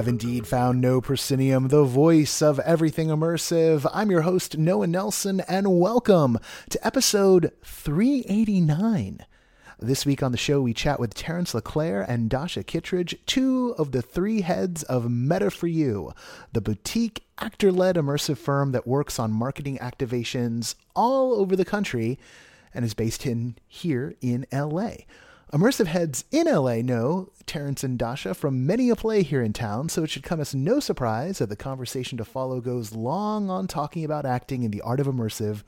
Have indeed found No Proscenium, the voice of everything immersive. I'm your host, Noah Nelson, and welcome to episode 389. This week on the show, we chat with Terence Leclere and Dasha Kittredge, two of the three heads of Meta for You, the boutique actor led immersive firm that works on marketing activations all over the country and is based in here in LA. Immersive heads in LA know Terence and Dasha from many a play here in town, so it should come as no surprise that the conversation to follow goes long on talking about acting and the art of immersive,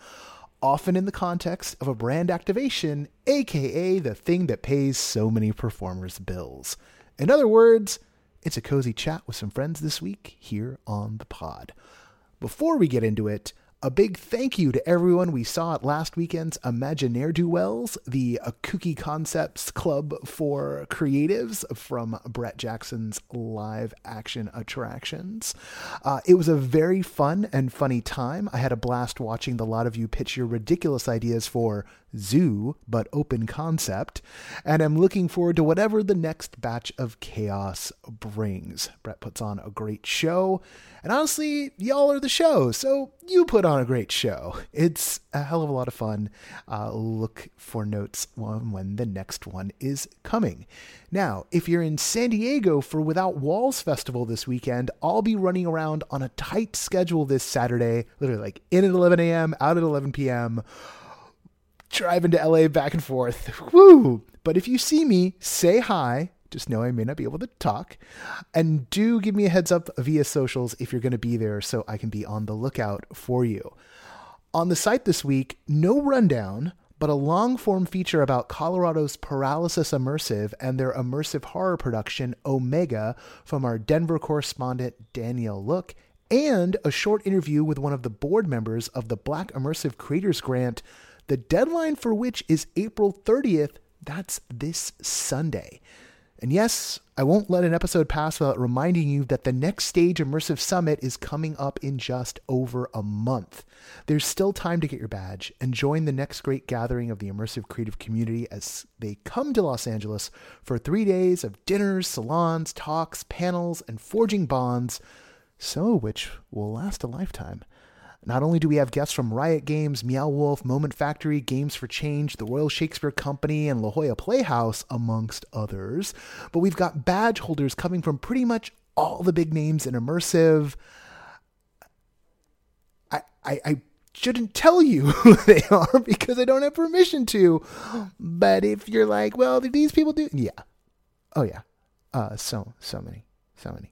often in the context of a brand activation, aka the thing that pays so many performers' bills. In other words, it's a cozy chat with some friends this week here on the pod. Before we get into it, a big thank you to everyone we saw at last weekend's Imaginaire Duels, the kooky concepts club for creatives from Brett Jackson's live action attractions. Uh, it was a very fun and funny time. I had a blast watching the lot of you pitch your ridiculous ideas for zoo, but open concept, and I'm looking forward to whatever the next batch of chaos brings. Brett puts on a great show, and honestly, y'all are the show, so you put on a great show. It's a hell of a lot of fun. Uh, look for notes on when the next one is coming. Now, if you're in San Diego for Without Walls Festival this weekend, I'll be running around on a tight schedule this Saturday, literally like in at 11 a.m., out at 11 p.m driving to LA back and forth. Woo! But if you see me, say hi. Just know I may not be able to talk. And do give me a heads up via socials if you're going to be there so I can be on the lookout for you. On the site this week, no rundown, but a long form feature about Colorado's Paralysis Immersive and their immersive horror production, Omega, from our Denver correspondent, Danielle Look, and a short interview with one of the board members of the Black Immersive Creators Grant the deadline for which is April 30th. That's this Sunday. And yes, I won't let an episode pass without reminding you that the next stage Immersive Summit is coming up in just over a month. There's still time to get your badge and join the next great gathering of the immersive creative community as they come to Los Angeles for three days of dinners, salons, talks, panels, and forging bonds, some which will last a lifetime. Not only do we have guests from Riot Games, Meow Wolf, Moment Factory, Games for Change, the Royal Shakespeare Company, and La Jolla Playhouse, amongst others, but we've got badge holders coming from pretty much all the big names in immersive. I, I, I shouldn't tell you who they are because I don't have permission to. But if you're like, well, these people do, yeah, oh yeah, uh, so so many, so many.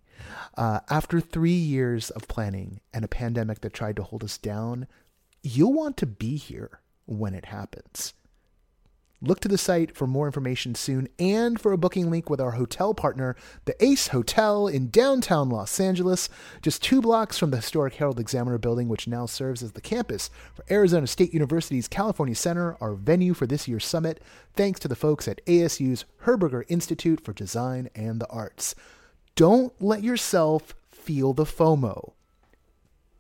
Uh, after three years of planning and a pandemic that tried to hold us down, you'll want to be here when it happens. Look to the site for more information soon and for a booking link with our hotel partner, the Ace Hotel in downtown Los Angeles, just two blocks from the historic Herald Examiner building, which now serves as the campus for Arizona State University's California Center, our venue for this year's summit, thanks to the folks at ASU's Herberger Institute for Design and the Arts. Don't let yourself feel the FOMO.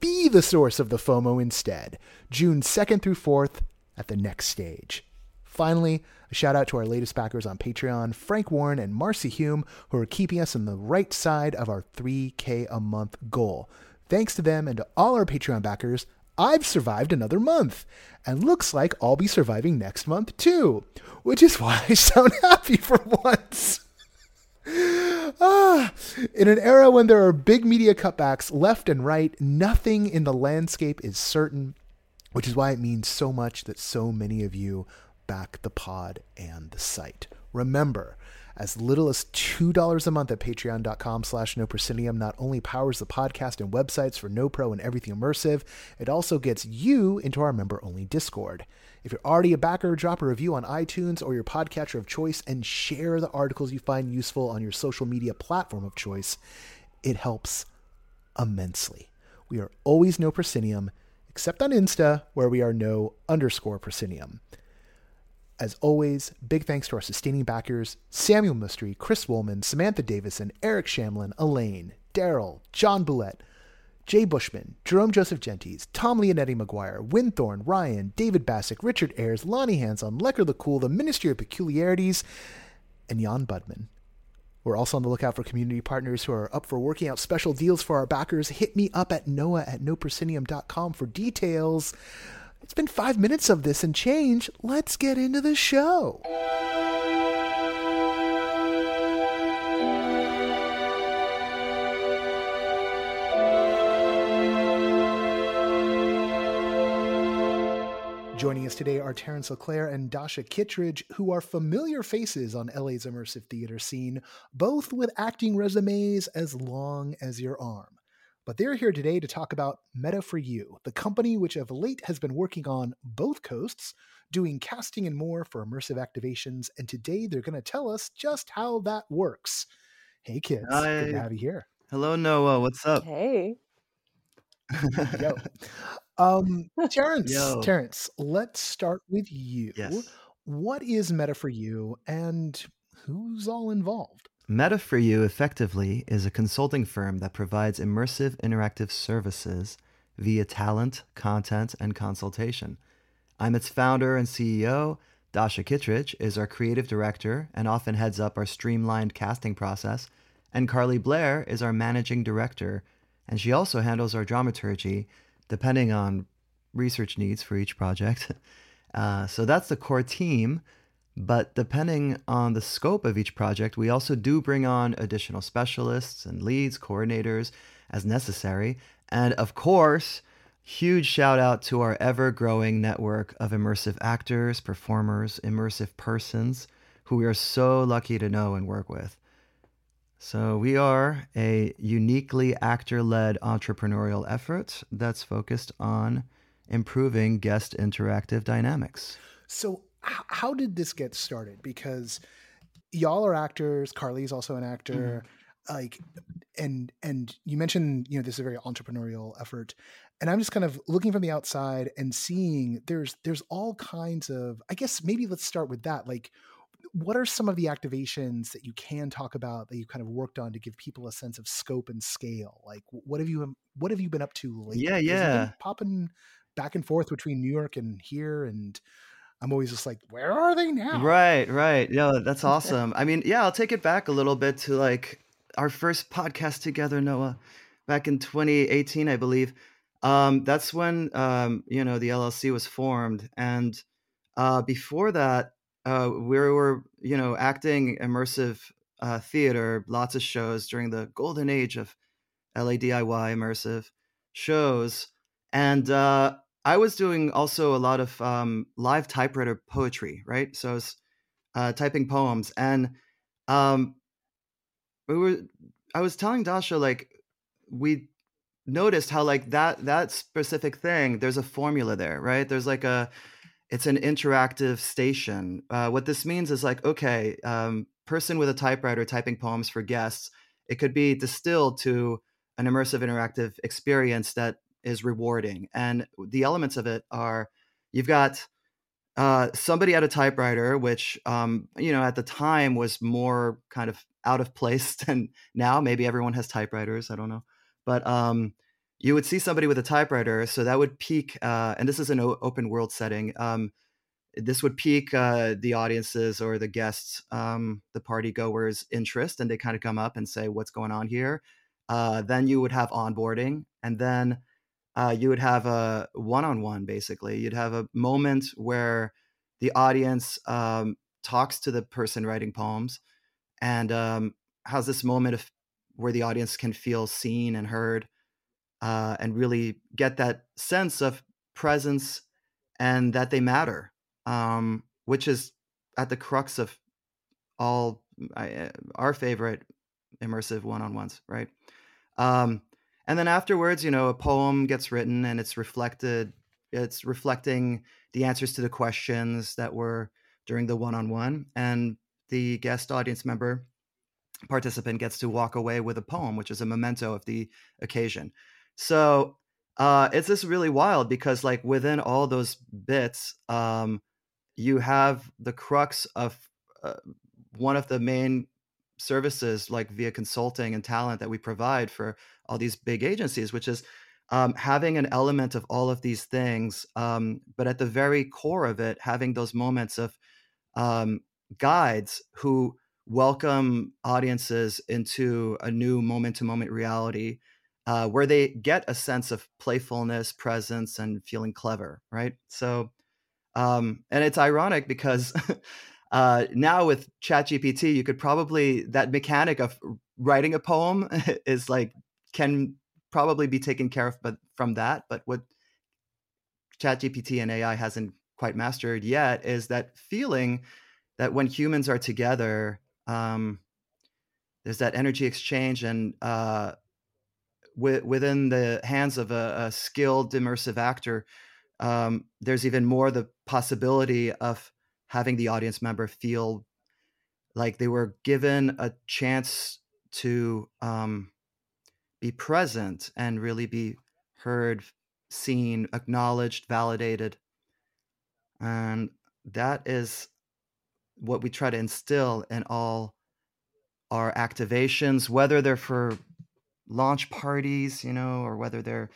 Be the source of the FOMO instead. June 2nd through 4th at the next stage. Finally, a shout out to our latest backers on Patreon, Frank Warren and Marcy Hume, who are keeping us on the right side of our 3K a month goal. Thanks to them and to all our Patreon backers, I've survived another month. And looks like I'll be surviving next month too, which is why I sound happy for once. Ah, in an era when there are big media cutbacks left and right, nothing in the landscape is certain, which is why it means so much that so many of you back the pod and the site. Remember, as little as $2 a month at patreon.com slash no proscenium not only powers the podcast and websites for no pro and everything immersive, it also gets you into our member only Discord. If you're already a backer, drop a review on iTunes or your podcatcher of choice and share the articles you find useful on your social media platform of choice. It helps immensely. We are always no proscenium except on Insta, where we are no underscore proscenium. As always, big thanks to our sustaining backers Samuel Mustry, Chris Woolman, Samantha Davison, Eric Shamlin, Elaine, Daryl, John Boulette, Jay Bushman, Jerome Joseph Gentes, Tom Leonetti McGuire, Winthorne, Ryan, David Bassick, Richard Ayers, Lonnie Hanson, Lecker the Cool, the Ministry of Peculiarities, and Jan Budman. We're also on the lookout for community partners who are up for working out special deals for our backers. Hit me up at noah at noproscenium.com for details. It's been five minutes of this and change. Let's get into the show. Joining us today are Terence Leclere and Dasha Kittredge, who are familiar faces on LA's immersive theater scene, both with acting resumes as long as your arm. But they're here today to talk about Meta for You, the company which of late has been working on both coasts, doing casting and more for immersive activations, and today they're going to tell us just how that works. Hey kids, Hi. good to have you here. Hello, Noah. What's up? Hey. Yo. Um, Terence, Yo. Terence, let's start with you. Yes. What is Meta for you and who's all involved? Meta for You effectively is a consulting firm that provides immersive interactive services via talent, content, and consultation. I'm its founder and CEO. Dasha Kittredge is our creative director and often heads up our streamlined casting process. And Carly Blair is our managing director, and she also handles our dramaturgy, depending on research needs for each project. Uh, so that's the core team. But depending on the scope of each project, we also do bring on additional specialists and leads, coordinators as necessary. And of course, huge shout out to our ever growing network of immersive actors, performers, immersive persons who we are so lucky to know and work with. So, we are a uniquely actor led entrepreneurial effort that's focused on improving guest interactive dynamics. So, how did this get started? Because y'all are actors. Carly's also an actor. Mm-hmm. Like, and and you mentioned you know this is a very entrepreneurial effort, and I'm just kind of looking from the outside and seeing there's there's all kinds of. I guess maybe let's start with that. Like, what are some of the activations that you can talk about that you kind of worked on to give people a sense of scope and scale? Like, what have you what have you been up to lately? Yeah, 'Cause you've been yeah. popping back and forth between New York and here, and I'm always just like, where are they now? Right, right. Yeah, that's awesome. I mean, yeah, I'll take it back a little bit to like our first podcast together, Noah, back in 2018, I believe. Um, that's when um, you know the LLC was formed, and uh, before that, uh, we were you know acting immersive uh, theater, lots of shows during the golden age of LA DIY immersive shows, and uh, I was doing also a lot of um, live typewriter poetry, right? So I was uh, typing poems, and um, we were. I was telling Dasha like we noticed how like that that specific thing. There's a formula there, right? There's like a. It's an interactive station. Uh, what this means is like okay, um, person with a typewriter typing poems for guests. It could be distilled to an immersive interactive experience that is rewarding. And the elements of it are you've got uh, somebody at a typewriter, which, um, you know, at the time was more kind of out of place than now. Maybe everyone has typewriters. I don't know. But um, you would see somebody with a typewriter. So that would pique, uh, and this is an o- open world setting. Um, this would pique uh, the audiences or the guests, um, the party goers' interest, and they kind of come up and say, "What's going on here?" Uh, then you would have onboarding, and then uh, you would have a one-on-one. Basically, you'd have a moment where the audience um, talks to the person writing poems, and um, has this moment of where the audience can feel seen and heard, uh, and really get that sense of presence and that they matter um, which is at the crux of all I, uh, our favorite immersive one-on-ones, right? Um, and then afterwards, you know, a poem gets written and it's reflected. It's reflecting the answers to the questions that were during the one-on-one, and the guest audience member participant gets to walk away with a poem, which is a memento of the occasion. So uh, it's just really wild because like within all those bits, um, you have the crux of uh, one of the main services like via consulting and talent that we provide for all these big agencies, which is um, having an element of all of these things, um, but at the very core of it, having those moments of um, guides who welcome audiences into a new moment to moment reality uh, where they get a sense of playfulness, presence, and feeling clever, right? So, um, and it's ironic because uh, now with ChatGPT, you could probably that mechanic of writing a poem is like can probably be taken care of, but from that. But what ChatGPT and AI hasn't quite mastered yet is that feeling that when humans are together, um, there's that energy exchange, and uh, within the hands of a, a skilled immersive actor, um, there's even more the possibility of having the audience member feel like they were given a chance to um, be present and really be heard, seen, acknowledged, validated. And that is what we try to instill in all our activations, whether they're for launch parties, you know, or whether they're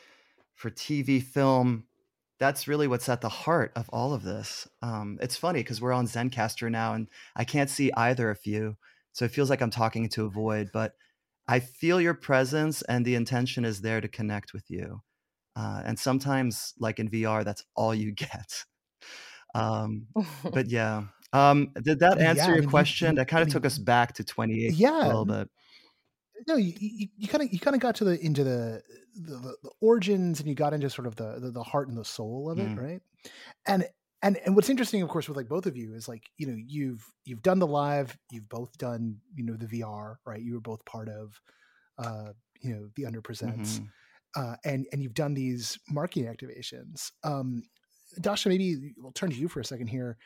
for TV, film. That's really what's at the heart of all of this. Um, it's funny because we're on Zencastr now, and I can't see either of you, so it feels like I'm talking into a void. But I feel your presence, and the intention is there to connect with you. Uh, and sometimes, like in VR, that's all you get. Um, but yeah, um, did that answer yeah, I your mean, you, question? you, That kind I of took us back to 28 yeah, a little bit. No, you you kind of you kind of got to the into the, the the origins, and you got into sort of the, the the heart and the soul of it, Mm. right? And and and what's interesting, of course, with like both of you is like you know you've you've done the live, you've both done you know the VR, right? You were both part of uh, you know the under presents, hmm uh, and and you've done these marketing activations. Um, Dasha, maybe we'll turn to you for a second here,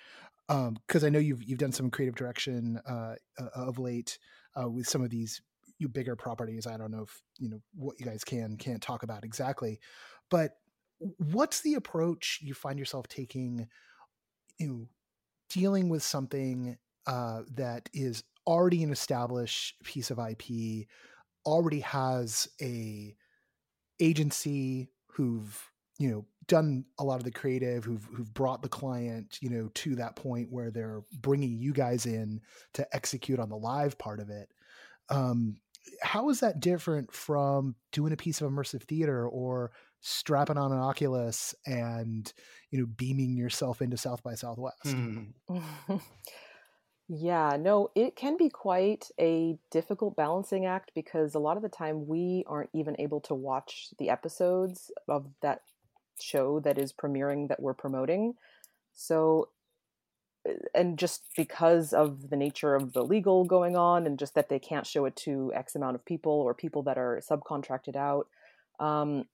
because I know you've you've done some creative direction uh, uh, of late uh, with some of these you bigger properties. I don't know if you know what you guys can can't talk about exactly, but what's the approach you find yourself taking? You know, dealing with something uh, that is already an established piece of IP, already has a agency who've you know done a lot of the creative who've who've brought the client you know to that point where they're bringing you guys in to execute on the live part of it um how is that different from doing a piece of immersive theater or strapping on an oculus and you know beaming yourself into south by southwest Hmm. Yeah, no, it can be quite a difficult balancing act because a lot of the time we aren't even able to watch the episodes of that show that is premiering that we're promoting. So, and just because of the nature of the legal going on and just that they can't show it to X amount of people or people that are subcontracted out, um,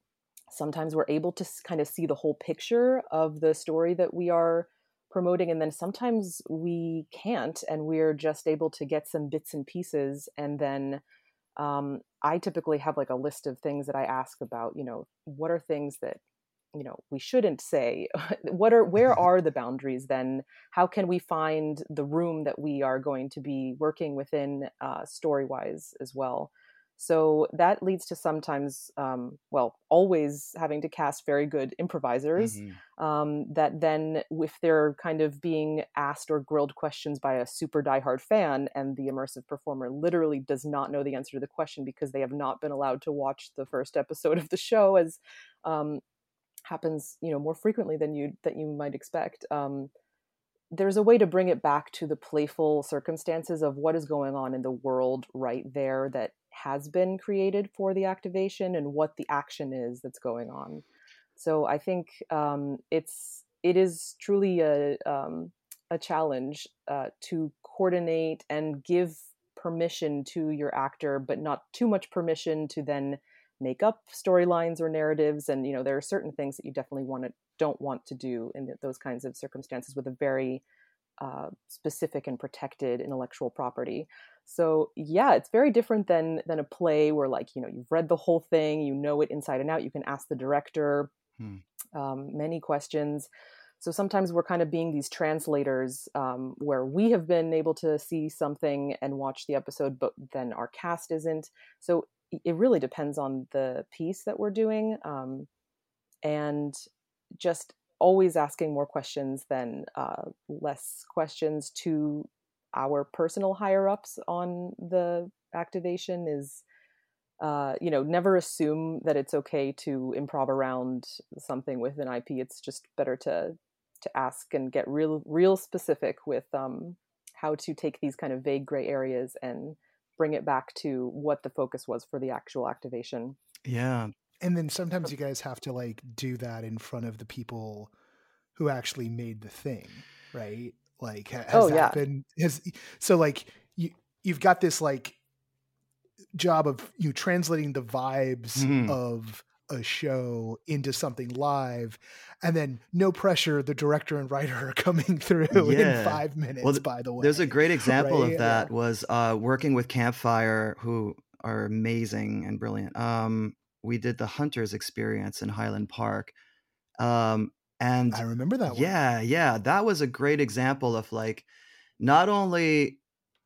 sometimes we're able to kind of see the whole picture of the story that we are promoting and then sometimes we can't and we're just able to get some bits and pieces and then um, i typically have like a list of things that i ask about you know what are things that you know we shouldn't say what are where are the boundaries then? How can we find the room that we are going to be working within uh, story wise as well? So that leads to sometimes um, well always having to cast very good improvisers Mhm. um, that then if they're kind of being asked or grilled questions by a super diehard fan and the immersive performer literally does not know the answer to the question because they have not been allowed to watch the first episode of the show as um, happens you know more frequently than you that you might expect um, there's a way to bring it back to the playful circumstances of what is going on in the world right there that has been created for the activation and what the action is that's going on. So i think um, it's it is truly a um, a challenge uh, to coordinate and give permission to your actor but not too much permission to then make up storylines or narratives and you know there are certain things that you definitely want to don't want to do in those kinds of circumstances with a very uh, specific and protected intellectual property. So yeah, it's very different than than a play where like you know you've read the whole thing, you know it inside and out. You can ask the director hmm. um, many questions. So sometimes we're kind of being these translators um, where we have been able to see something and watch the episode, but then our cast isn't. So it really depends on the piece that we're doing, um, and just always asking more questions than uh, less questions to our personal higher ups on the activation is uh, you know never assume that it's okay to improv around something with an ip it's just better to to ask and get real real specific with um, how to take these kind of vague gray areas and bring it back to what the focus was for the actual activation yeah and then sometimes you guys have to like do that in front of the people who actually made the thing right like, has oh, that yeah. been has so like you you've got this like job of you translating the vibes mm-hmm. of a show into something live and then no pressure the director and writer are coming through yeah. in five minutes well, by the way there's a great example right? of that yeah. was uh, working with campfire who are amazing and brilliant um, we did the hunters experience in highland park um, and I remember that one. Yeah, yeah. That was a great example of like not only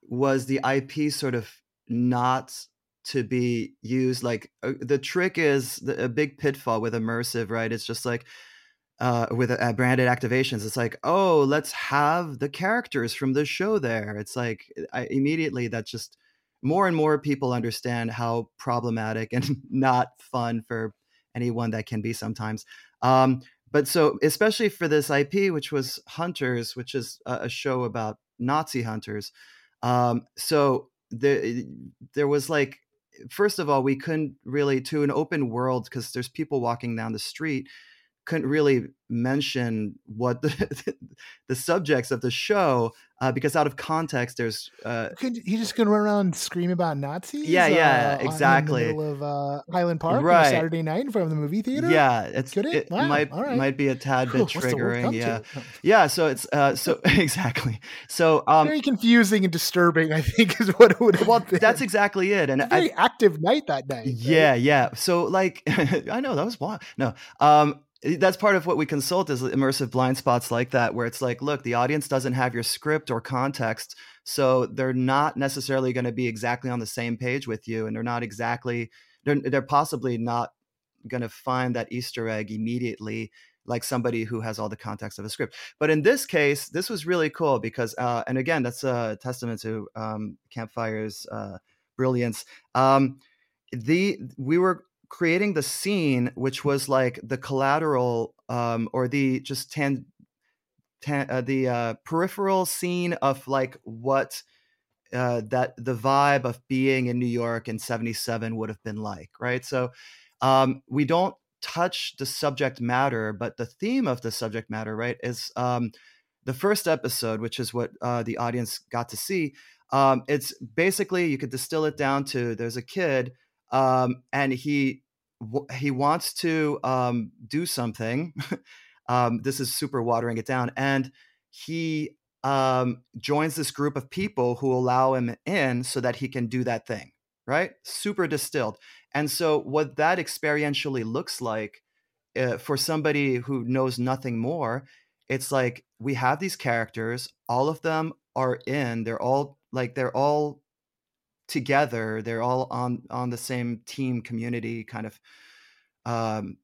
was the IP sort of not to be used like uh, the trick is the, a big pitfall with immersive, right? It's just like uh, with uh, branded activations, it's like, oh, let's have the characters from the show there. It's like I, immediately that just more and more people understand how problematic and not fun for anyone that can be sometimes. Um, but so especially for this IP, which was Hunters, which is a, a show about Nazi hunters. Um, so there, there was like, first of all, we couldn't really to an open world because there's people walking down the street couldn't really mention what the the subjects of the show uh, because out of context, there's uh, he's just gonna run around and scream about Nazis. Yeah, yeah, uh, exactly. In the middle of uh, Highland Park right. on a Saturday night in front of the movie theater. Yeah, it's Could it, it wow, might right. might be a tad bit triggering. Yeah, yeah. So it's uh, so exactly. So um, very confusing and disturbing. I think is what it would been. That's exactly it. And a very I, active night that night. Yeah, right? yeah. So like, I know that was wild. No, um, that's part of what we consult is immersive blind spots like that where it's like look the audience doesn't have your script or context so they're not necessarily going to be exactly on the same page with you and they're not exactly they're, they're possibly not going to find that easter egg immediately like somebody who has all the context of a script. But in this case this was really cool because uh, and again that's a testament to um, campfire's uh, brilliance. Um, the we were creating the scene, which was like the collateral um, or the just tan, tan uh, the uh, peripheral scene of like what uh, that the vibe of being in New York in '77 would have been like, right? So um, we don't touch the subject matter, but the theme of the subject matter, right, is um, the first episode, which is what uh, the audience got to see. Um, it's basically you could distill it down to there's a kid um, and he he wants to um, do something. um, this is super watering it down, and he um, joins this group of people who allow him in so that he can do that thing. Right? Super distilled. And so, what that experientially looks like uh, for somebody who knows nothing more, it's like we have these characters. All of them are in. They're all like they're all together they're all on on the same team community kind of um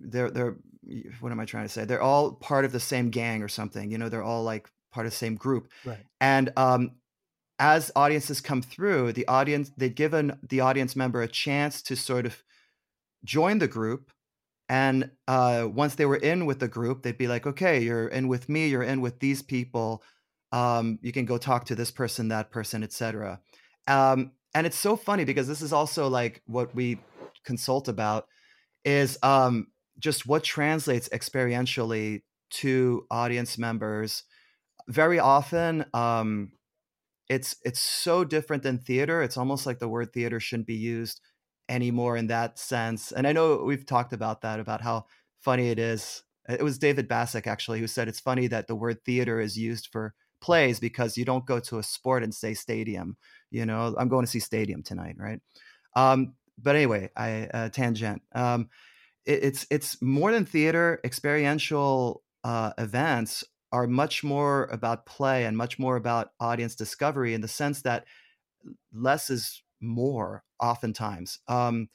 they're they're what am i trying to say? They're all part of the same gang or something you know they're all like part of the same group. Right. And um as audiences come through the audience they've given the audience member a chance to sort of join the group and uh, once they were in with the group they'd be like okay you're in with me you're in with these people um, you can go talk to this person that person etc um, and it's so funny because this is also like what we consult about is um, just what translates experientially to audience members. Very often um, it's it's so different than theater it's almost like the word theater shouldn't be used anymore in that sense. And i know we've talked about that about how funny it is. It was David Bassick actually who said it's funny that the word theater is used for plays because you don't go to a sport and say stadium. You know, I'm going to see stadium tonight, right? Um, but anyway, I uh, tangent. Um, it, it's it's more than theater. Experiential uh, events are much more about play and much more about audience discovery in the sense that less is more oftentimes. Um,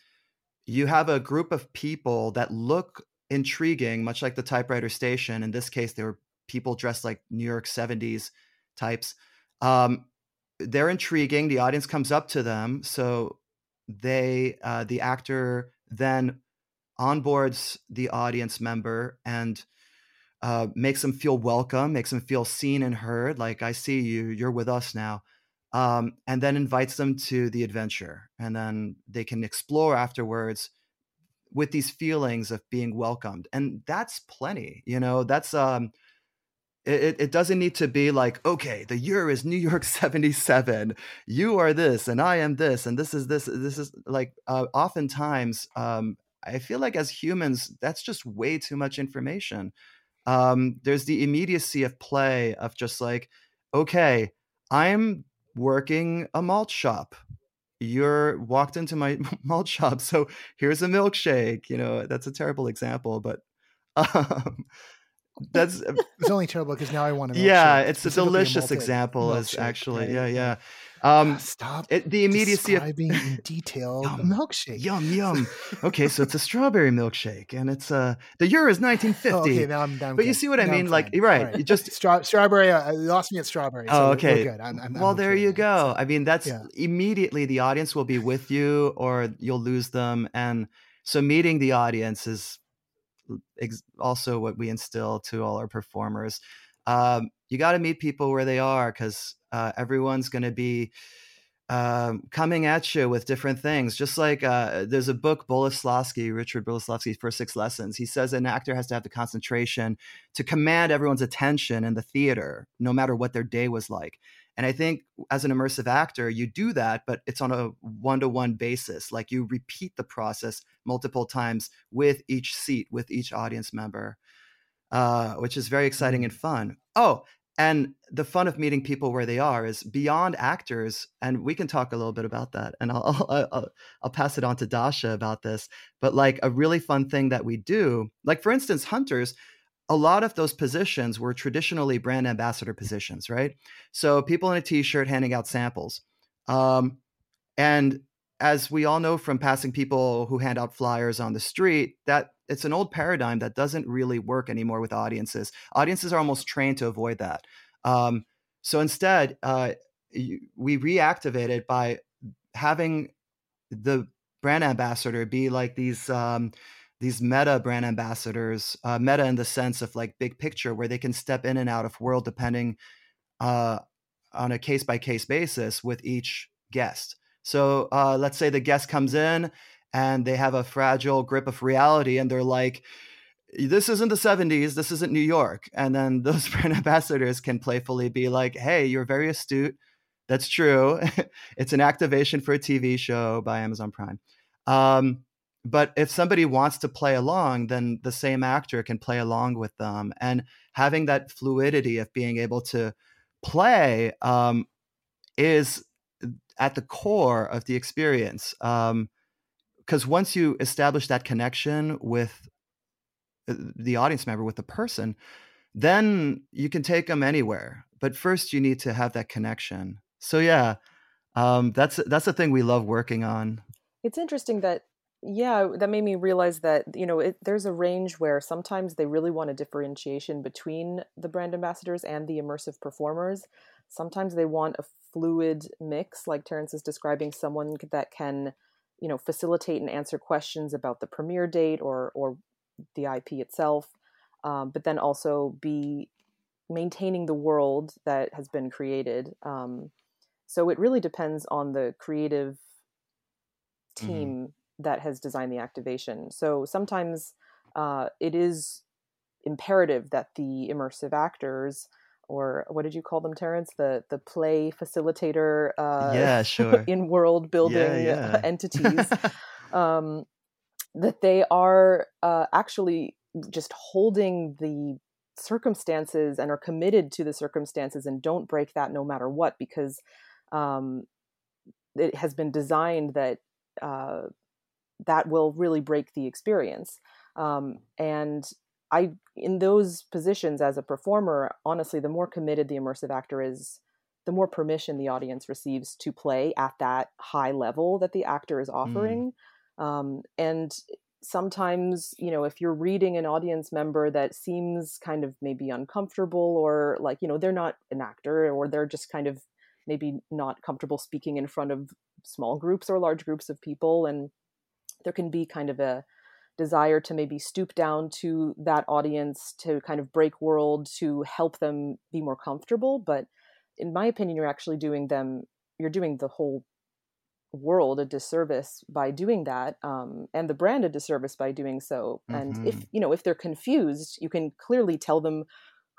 you have a group of people that look intriguing, much like the typewriter station. In this case, they were people dressed like New York 70s types. Um, they're intriguing. The audience comes up to them. So they, uh, the actor then onboards the audience member and uh, makes them feel welcome, makes them feel seen and heard. Like, I see you, you're with us now. Um, and then invites them to the adventure. And then they can explore afterwards with these feelings of being welcomed. And that's plenty, you know, that's, um, it, it doesn't need to be like, okay, the year is New York 77. You are this, and I am this, and this is this. This is like, uh, oftentimes, um, I feel like as humans, that's just way too much information. Um, there's the immediacy of play of just like, okay, I'm working a malt shop. You're walked into my malt shop, so here's a milkshake. You know, that's a terrible example, but um, that's uh, it's only terrible because now I want to. Yeah, it's a delicious example. Is actually, right? yeah, yeah. Um, Stop. It, the immediacy describing of in detail yum, milkshake. Yum yum. okay, so it's a strawberry milkshake, and it's uh the year is 1950. Oh, okay, now I'm, now I'm But good. you see what now I mean? Like, right, right. You just Stra- strawberry. Uh, you lost me at strawberry. So oh, okay. good. I'm, I'm, well, there you go. I mean, that's yeah. immediately the audience will be with you, or you'll lose them, and so meeting the audience is also what we instill to all our performers. Um, you got to meet people where they are because uh, everyone's going to be um, coming at you with different things. Just like uh, there's a book, Boleslavsky, Richard Boleslavsky, First Six Lessons. He says an actor has to have the concentration to command everyone's attention in the theater, no matter what their day was like. And I think as an immersive actor, you do that, but it's on a one to one basis. Like you repeat the process multiple times with each seat, with each audience member, uh, which is very exciting and mm. fun. Oh, and the fun of meeting people where they are is beyond actors and we can talk a little bit about that and I'll, I'll, I'll pass it on to dasha about this but like a really fun thing that we do like for instance hunters a lot of those positions were traditionally brand ambassador positions, right? So people in a t-shirt handing out samples. Um, and as we all know from passing people who hand out flyers on the street, that it's an old paradigm that doesn't really work anymore with audiences. Audiences are almost trained to avoid that. Um, so instead, uh, we reactivate it by having the brand ambassador be like these um, these meta brand ambassadors, uh, meta in the sense of like big picture, where they can step in and out of world depending uh, on a case by case basis with each guest. So uh, let's say the guest comes in and they have a fragile grip of reality and they're like, this isn't the 70s, this isn't New York. And then those brand ambassadors can playfully be like, hey, you're very astute. That's true. it's an activation for a TV show by Amazon Prime. Um, but if somebody wants to play along then the same actor can play along with them and having that fluidity of being able to play um, is at the core of the experience because um, once you establish that connection with the audience member with the person then you can take them anywhere but first you need to have that connection. So yeah um, that's that's the thing we love working on. It's interesting that yeah that made me realize that you know it, there's a range where sometimes they really want a differentiation between the brand ambassadors and the immersive performers sometimes they want a fluid mix like terence is describing someone that can you know facilitate and answer questions about the premiere date or or the ip itself um, but then also be maintaining the world that has been created um, so it really depends on the creative mm-hmm. team that has designed the activation. So sometimes uh, it is imperative that the immersive actors or what did you call them, Terence? The the play facilitator. Uh, yeah, sure. in world building yeah, yeah. entities. um, that they are uh, actually just holding the circumstances and are committed to the circumstances and don't break that no matter what because um, it has been designed that uh, that will really break the experience um, and i in those positions as a performer honestly the more committed the immersive actor is the more permission the audience receives to play at that high level that the actor is mm. offering mm. um, and sometimes you know if you're reading an audience member that seems kind of maybe uncomfortable or like you know they're not an actor or they're just kind of maybe not comfortable speaking in front of small groups or large groups of people and there can be kind of a desire to maybe stoop down to that audience to kind of break world to help them be more comfortable but in my opinion you're actually doing them you're doing the whole world a disservice by doing that um, and the brand a disservice by doing so and mm-hmm. if you know if they're confused you can clearly tell them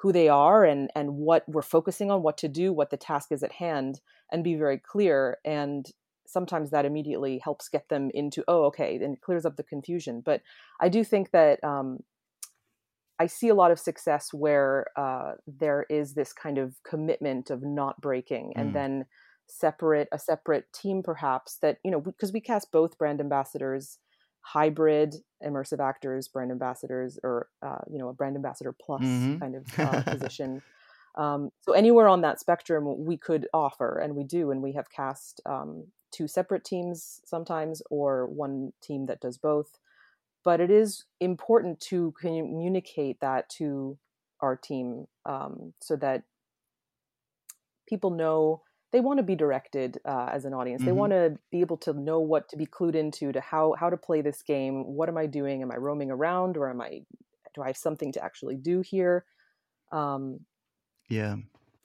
who they are and and what we're focusing on what to do what the task is at hand and be very clear and sometimes that immediately helps get them into oh okay and it clears up the confusion but i do think that um, i see a lot of success where uh, there is this kind of commitment of not breaking and mm. then separate a separate team perhaps that you know because we cast both brand ambassadors hybrid immersive actors brand ambassadors or uh, you know a brand ambassador plus mm-hmm. kind of uh, position um, so anywhere on that spectrum we could offer and we do and we have cast um, two separate teams sometimes or one team that does both but it is important to communicate that to our team um, so that people know they want to be directed uh, as an audience. Mm-hmm. They want to be able to know what to be clued into, to how how to play this game. What am I doing? Am I roaming around, or am I? Do I have something to actually do here? Um, yeah,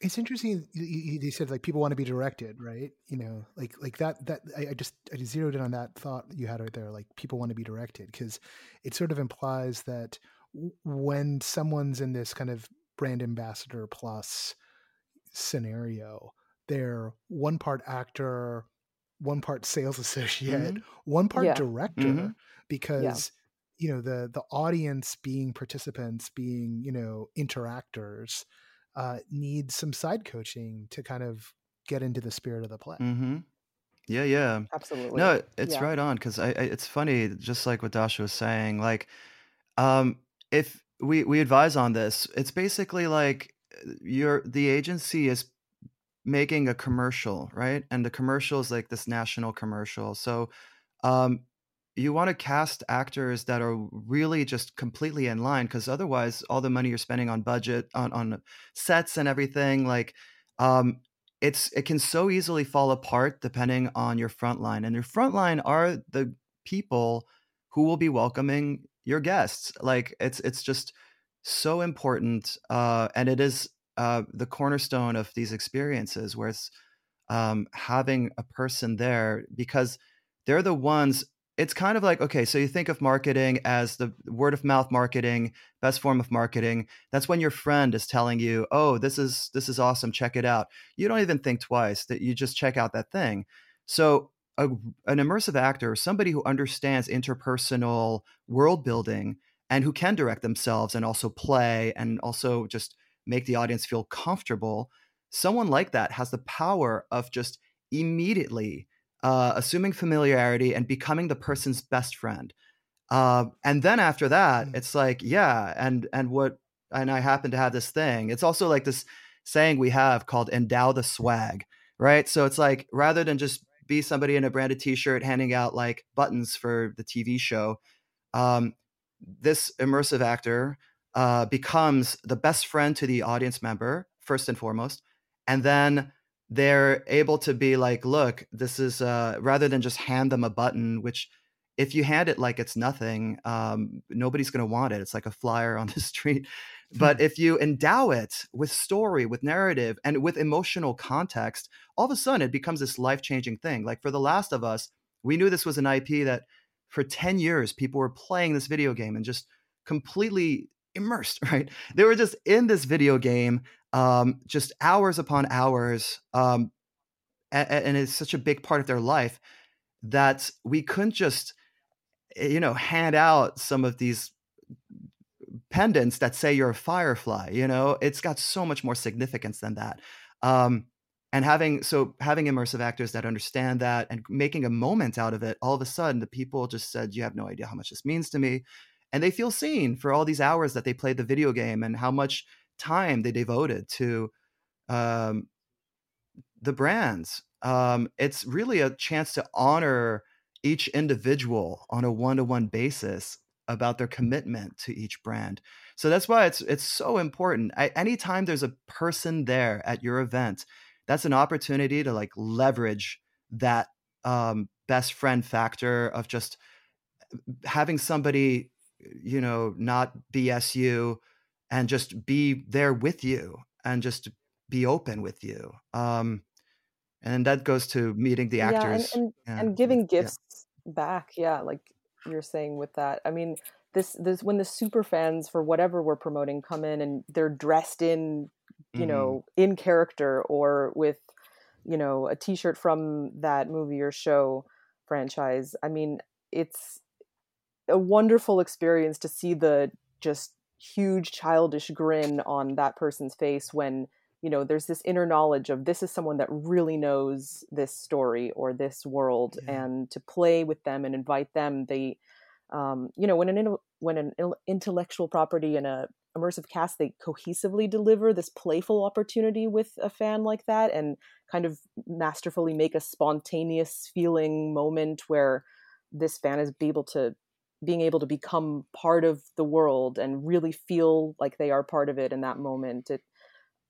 it's interesting. You, you, said like people want to be directed, right? You know, like like that. That I, I just I zeroed in on that thought you had right there. Like people want to be directed because it sort of implies that when someone's in this kind of brand ambassador plus scenario they're one part actor, one part sales associate, mm-hmm. one part yeah. director, mm-hmm. because yeah. you know the the audience being participants, being you know interactors, uh, needs some side coaching to kind of get into the spirit of the play. Mm-hmm. Yeah, yeah, absolutely. No, it's yeah. right on because I, I, it's funny, just like what Dasha was saying. Like, um, if we we advise on this, it's basically like uh, your the agency is making a commercial, right? And the commercial is like this national commercial. So um, you want to cast actors that are really just completely in line because otherwise all the money you're spending on budget on on sets and everything like um, it's it can so easily fall apart depending on your front line and your front line are the people who will be welcoming your guests like it's it's just so important uh, and it is uh, the cornerstone of these experiences, where it's um, having a person there because they're the ones. It's kind of like okay, so you think of marketing as the word of mouth marketing, best form of marketing. That's when your friend is telling you, "Oh, this is this is awesome, check it out." You don't even think twice; that you just check out that thing. So a, an immersive actor, somebody who understands interpersonal world building and who can direct themselves and also play and also just make the audience feel comfortable, someone like that has the power of just immediately uh, assuming familiarity and becoming the person's best friend. Uh, and then after that, mm. it's like, yeah, and and what and I happen to have this thing. It's also like this saying we have called endow the swag, right? So it's like rather than just be somebody in a branded t-shirt handing out like buttons for the TV show, um, this immersive actor uh, becomes the best friend to the audience member first and foremost, and then they're able to be like, look, this is uh, rather than just hand them a button, which if you hand it like it's nothing, um, nobody's going to want it. It's like a flyer on the street. But hmm. if you endow it with story, with narrative, and with emotional context, all of a sudden it becomes this life changing thing. Like for The Last of Us, we knew this was an IP that for 10 years people were playing this video game and just completely immersed, right? They were just in this video game, um, just hours upon hours, um, and, and it's such a big part of their life that we couldn't just, eh, you know, hand out some of these pendants that say you're a firefly you know? It's got so much more significance than that. Um, and having so having immersive actors that understand that and making a moment out of it all of a sudden the people just said you have no idea how much this means to me. And they feel seen for all these hours that they played the video game and how much time they devoted to um, the brands. Um, it's really a chance to honor each individual on a one-to-one basis about their commitment to each brand. So that's why it's it's so important. I, anytime there's a person there at your event, that's an opportunity to like leverage that um, best friend factor of just having somebody you know, not BS you and just be there with you and just be open with you. Um, and that goes to meeting the actors yeah, and, and, yeah. and giving gifts yeah. back. Yeah, like you're saying with that. I mean, this this when the super fans for whatever we're promoting come in and they're dressed in, you mm-hmm. know, in character or with, you know, a T-shirt from that movie or show franchise. I mean, it's a wonderful experience to see the just huge childish grin on that person's face when you know there's this inner knowledge of this is someone that really knows this story or this world yeah. and to play with them and invite them they um, you know when an when an intellectual property and a immersive cast they cohesively deliver this playful opportunity with a fan like that and kind of masterfully make a spontaneous feeling moment where this fan is be able to being able to become part of the world and really feel like they are part of it in that moment it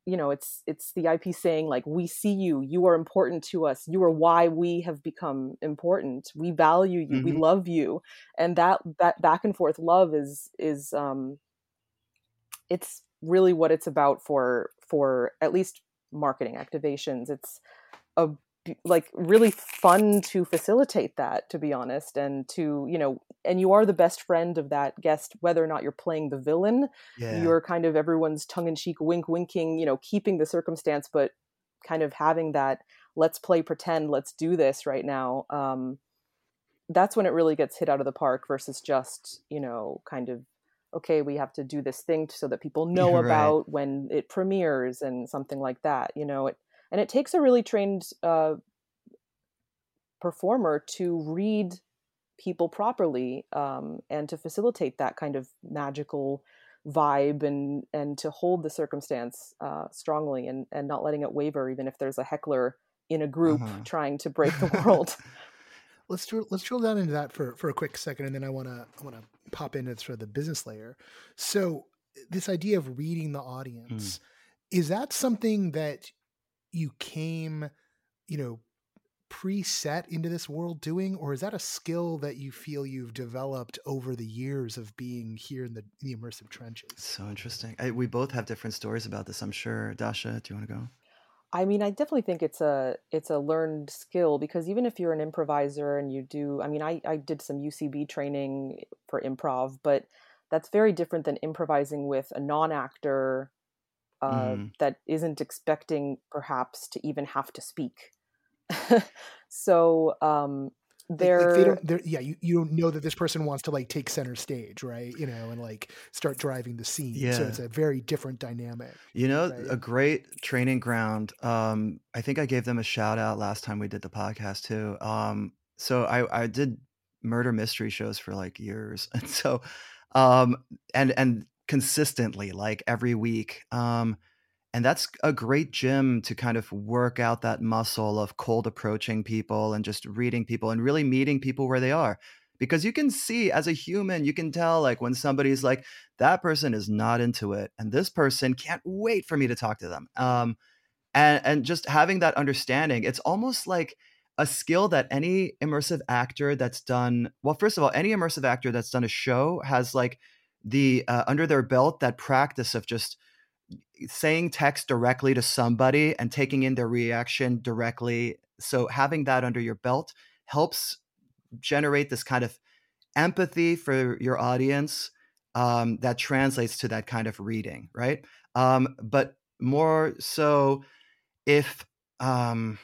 you know it's it's the ip saying like we see you. You are important to us. You are why we have become important. We value you. Mm-hmm. we love you. And that that back and forth love is is um it's really what it's about for for at least marketing activations. It's a like really fun to facilitate that to be honest and to you know and you are the best friend of that guest whether or not you're playing the villain yeah. you're kind of everyone's tongue-in-cheek wink winking you know keeping the circumstance but kind of having that let's play pretend let's do this right now um that's when it really gets hit out of the park versus just you know kind of okay we have to do this thing so that people know right. about when it premieres and something like that you know it and it takes a really trained uh, performer to read people properly um, and to facilitate that kind of magical vibe and and to hold the circumstance uh, strongly and and not letting it waver even if there's a heckler in a group uh-huh. trying to break the world let's drill, let's drill down into that for for a quick second and then i want to i want to pop into sort of the business layer so this idea of reading the audience mm. is that something that you came, you know, preset into this world doing, or is that a skill that you feel you've developed over the years of being here in the, in the immersive trenches? So interesting. I, we both have different stories about this. I'm sure. Dasha, do you want to go? I mean, I definitely think it's a it's a learned skill because even if you're an improviser and you do, I mean, I I did some UCB training for improv, but that's very different than improvising with a non-actor uh, mm. that isn't expecting perhaps to even have to speak. so um, they're, like they don't, they're, yeah, you, you don't know that this person wants to like take center stage, right? You know, and like start driving the scene. Yeah. So it's a very different dynamic. You know, right? a great training ground. Um, I think I gave them a shout out last time we did the podcast too. Um, so I, I did murder mystery shows for like years. And so, um, and, and consistently, like every week. Um, and that's a great gym to kind of work out that muscle of cold approaching people and just reading people and really meeting people where they are. Because you can see as a human, you can tell like when somebody's like, that person is not into it. And this person can't wait for me to talk to them. Um, and, and just having that understanding, it's almost like a skill that any immersive actor that's done, well, first of all, any immersive actor that's done a show has like the uh, under their belt that practice of just saying text directly to somebody and taking in their reaction directly so having that under your belt helps generate this kind of empathy for your audience um, that translates to that kind of reading right? Um, but more so if um,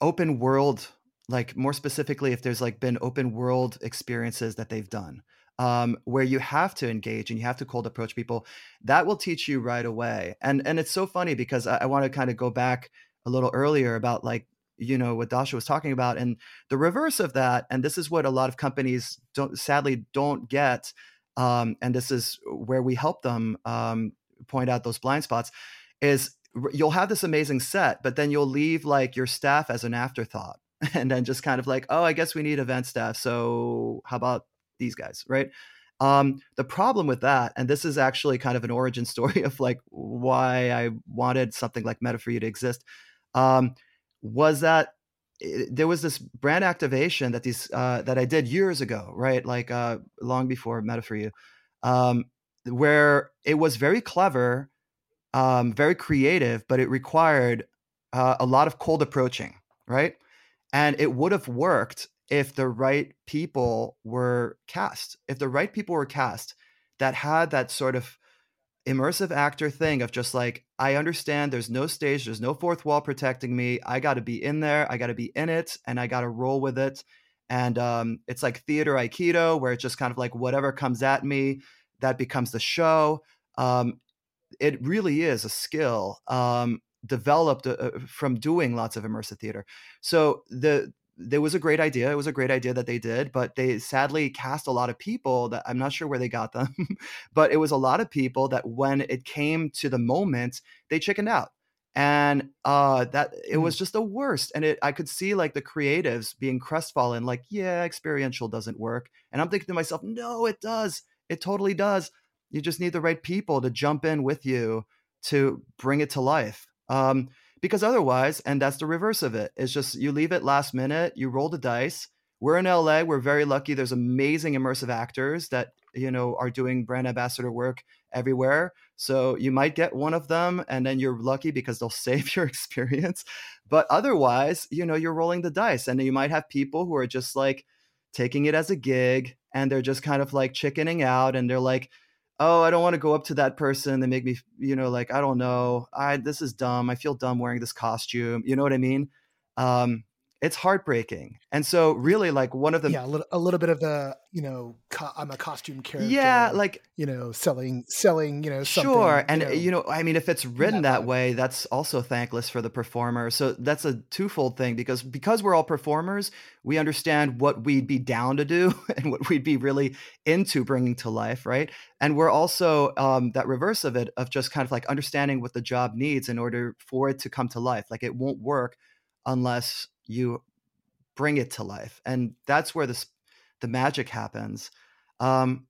open world like more specifically if there's like been open world experiences that they've done um, where you have to engage and you have to cold approach people, that will teach you right away. And and it's so funny because I, I want to kind of go back a little earlier about like you know what Dasha was talking about, and the reverse of that. And this is what a lot of companies don't sadly don't get. Um, and this is where we help them um, point out those blind spots. Is you'll have this amazing set, but then you'll leave like your staff as an afterthought, and then just kind of like, oh, I guess we need event staff. So how about these guys, right? Um, the problem with that, and this is actually kind of an origin story of like why I wanted something like Meta for You to exist, um, was that it, there was this brand activation that these uh, that I did years ago, right? Like uh, long before Meta for You, um, where it was very clever, um, very creative, but it required uh, a lot of cold approaching, right? And it would have worked if the right people were cast. If the right people were cast that had that sort of immersive actor thing of just like, I understand there's no stage, there's no fourth wall protecting me. I got to be in there, I got to be in it, and I got to roll with it. And um, it's like theater aikido, where it's just kind of like whatever comes at me, that becomes the show. Um, it really is a skill um, developed uh, from doing lots of immersive theater. So the there was a great idea. It was a great idea that they did, but they sadly cast a lot of people that I'm not sure where they got them, but it was a lot of people that when it came to the moment, they chickened out. And uh, that it was mm. just the worst. And it, I could see like the creatives being crestfallen, like, yeah, experiential doesn't work. And I'm thinking to myself, no, it does. It totally does. You just need the right people to jump in with you to bring it to life. Um, because otherwise, and that's the reverse of it, it's just you leave it last minute, you roll the dice. We're in LA. We're very lucky. There's amazing immersive actors that you know are doing brand ambassador work everywhere. So you might get one of them, and then you're lucky because they'll save your experience. But otherwise, you know, you're rolling the dice, and you might have people who are just like taking it as a gig, and they're just kind of like chickening out, and they're like, oh, I don't want to go up to that person. They make me, you know, like, I don't know. I, this is dumb. I feel dumb wearing this costume. You know what I mean? Um, it's heartbreaking. And so really like one of the, yeah, a little, a little bit of the, you know, co- I'm a costume character. Yeah. Like, you know, selling, selling, you know, sure. And, you know, you know, I mean, if it's written that, that way, that's also thankless for the performer. So that's a twofold thing because, because we're all performers, we understand what we'd be down to do and what we'd be really into bringing to life. Right. And we're also um, that reverse of it, of just kind of like understanding what the job needs in order for it to come to life. Like it won't work unless you bring it to life and that's where this the magic happens. Um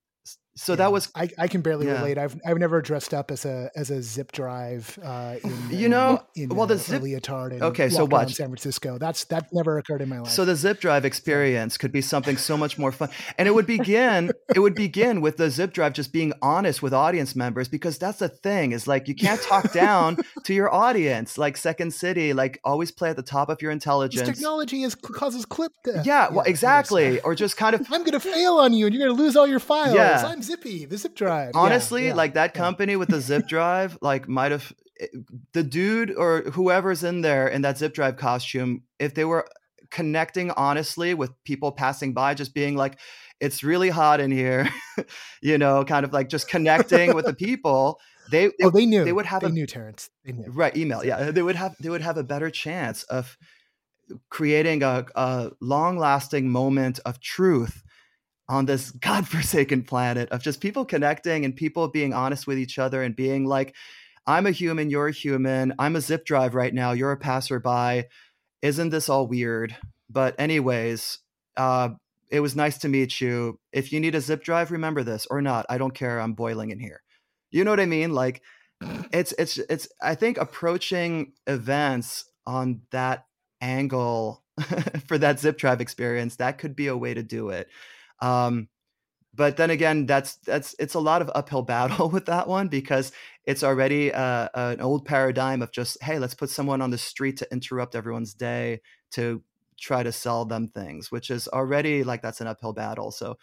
so yeah. that was I, I can barely yeah. relate. I've I've never dressed up as a as a zip drive uh in you know in, well the zip leotard and okay so watch San Francisco that's that never occurred in my life so the zip drive experience could be something so much more fun and it would begin it would begin with the zip drive just being honest with audience members because that's the thing is like you can't talk down to your audience like Second City like always play at the top of your intelligence this technology is causes click death yeah, yeah well exactly or just kind of I'm gonna fail on you and you're gonna lose all your files yeah. I'm zippy the zip drive. Honestly yeah, yeah, like that company with the zip drive like might have eh, the dude or whoever's in there in that zip drive costume if they were connecting honestly with people passing by just being like it's really hot in here you know kind of like just connecting with the people they, they oh they knew. they would have they a, knew terence. They knew. Right email yeah. They would have they would have a better chance of creating a, a long lasting moment of truth on this godforsaken planet of just people connecting and people being honest with each other and being like, I'm a human, you're a human. I'm a zip drive right now, you're a passerby. Isn't this all weird? But, anyways, uh, it was nice to meet you. If you need a zip drive, remember this or not. I don't care. I'm boiling in here. You know what I mean? Like, it's it's it's. I think approaching events on that angle for that zip drive experience that could be a way to do it. Um, but then again, that's that's it's a lot of uphill battle with that one because it's already uh, an old paradigm of just hey, let's put someone on the street to interrupt everyone's day to try to sell them things, which is already like that's an uphill battle. So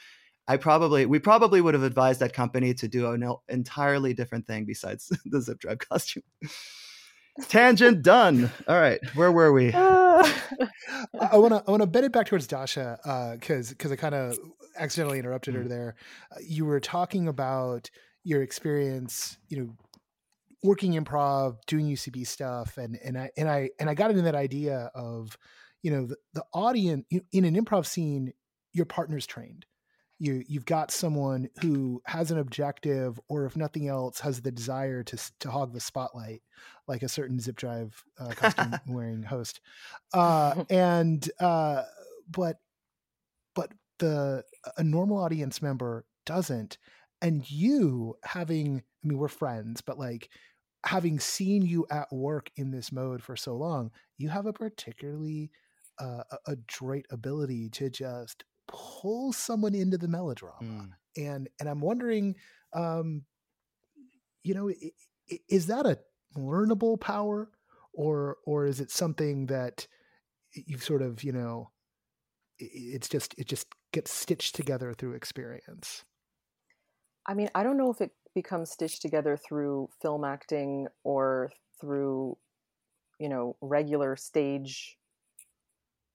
I probably we probably would have advised that company to do an entirely different thing besides the zip drive costume. Tangent done. All right, where were we? I want to I want to bend it back towards Dasha because uh, because I kind of accidentally interrupted her mm. there. Uh, you were talking about your experience, you know, working improv, doing UCB stuff, and and I and I and I got into that idea of, you know, the, the audience in an improv scene, your partner's trained you you've got someone who has an objective or if nothing else has the desire to to hog the spotlight like a certain zip drive uh, costume wearing host uh, and uh, but but the a normal audience member doesn't and you having i mean we're friends but like having seen you at work in this mode for so long you have a particularly uh, adroit ability to just pull someone into the melodrama mm. and and i'm wondering um you know is that a learnable power or or is it something that you've sort of you know it's just it just gets stitched together through experience i mean i don't know if it becomes stitched together through film acting or through you know regular stage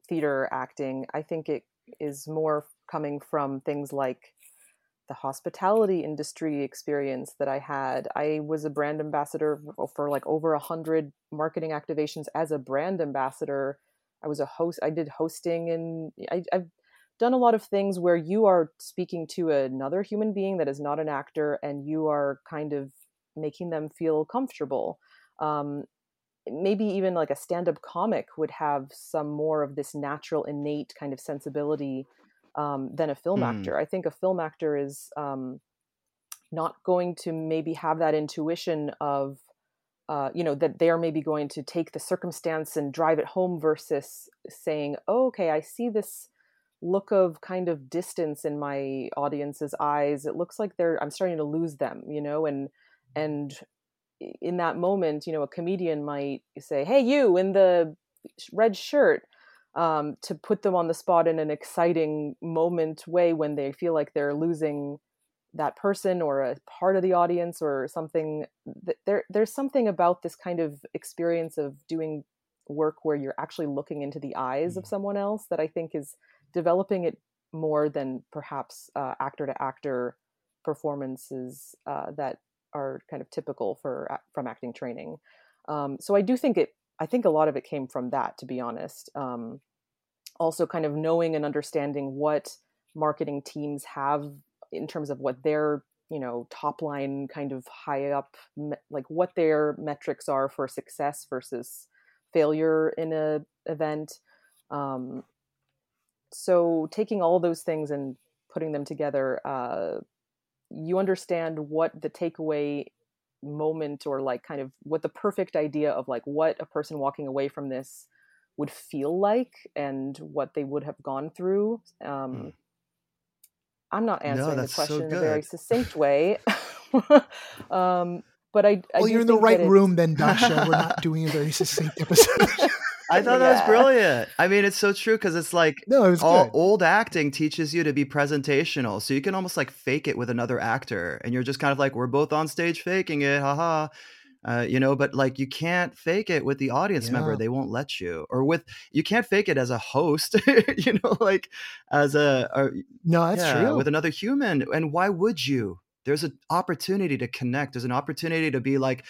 theater acting i think it is more coming from things like the hospitality industry experience that I had. I was a brand ambassador oh, for like over a hundred marketing activations as a brand ambassador. I was a host. I did hosting, and I, have done a lot of things where you are speaking to another human being that is not an actor, and you are kind of making them feel comfortable. Um, maybe even like a stand-up comic would have some more of this natural innate kind of sensibility um, than a film mm. actor i think a film actor is um, not going to maybe have that intuition of uh, you know that they are maybe going to take the circumstance and drive it home versus saying oh, okay i see this look of kind of distance in my audience's eyes it looks like they're i'm starting to lose them you know and and in that moment, you know, a comedian might say, "Hey, you in the red shirt," um, to put them on the spot in an exciting moment way when they feel like they're losing that person or a part of the audience or something. There, there's something about this kind of experience of doing work where you're actually looking into the eyes of mm. someone else that I think is developing it more than perhaps actor to actor performances uh, that are kind of typical for from acting training. Um, so I do think it. I think a lot of it came from that, to be honest. Um, also, kind of knowing and understanding what marketing teams have in terms of what their you know top line kind of high up like what their metrics are for success versus failure in a event um, so taking all those things and putting them together uh, you understand what the takeaway moment or like kind of what the perfect idea of like what a person walking away from this would feel like and what they would have gone through um, mm. i'm not answering no, the question so in a very succinct way. Um, but i, I well you're in the right room then dasha. We're not doing a very succinct episode I thought yeah. that was brilliant. I mean, it's so true because it's like no, it was all good. old acting teaches you to be presentational, so you can almost like fake it with another actor, and you're just kind of like, we're both on stage faking it, haha. Uh, you know, but like you can't fake it with the audience yeah. member; they won't let you. Or with you can't fake it as a host, you know, like as a, a no, that's yeah, true with another human. And why would you? There's an opportunity to connect. There's an opportunity to be like,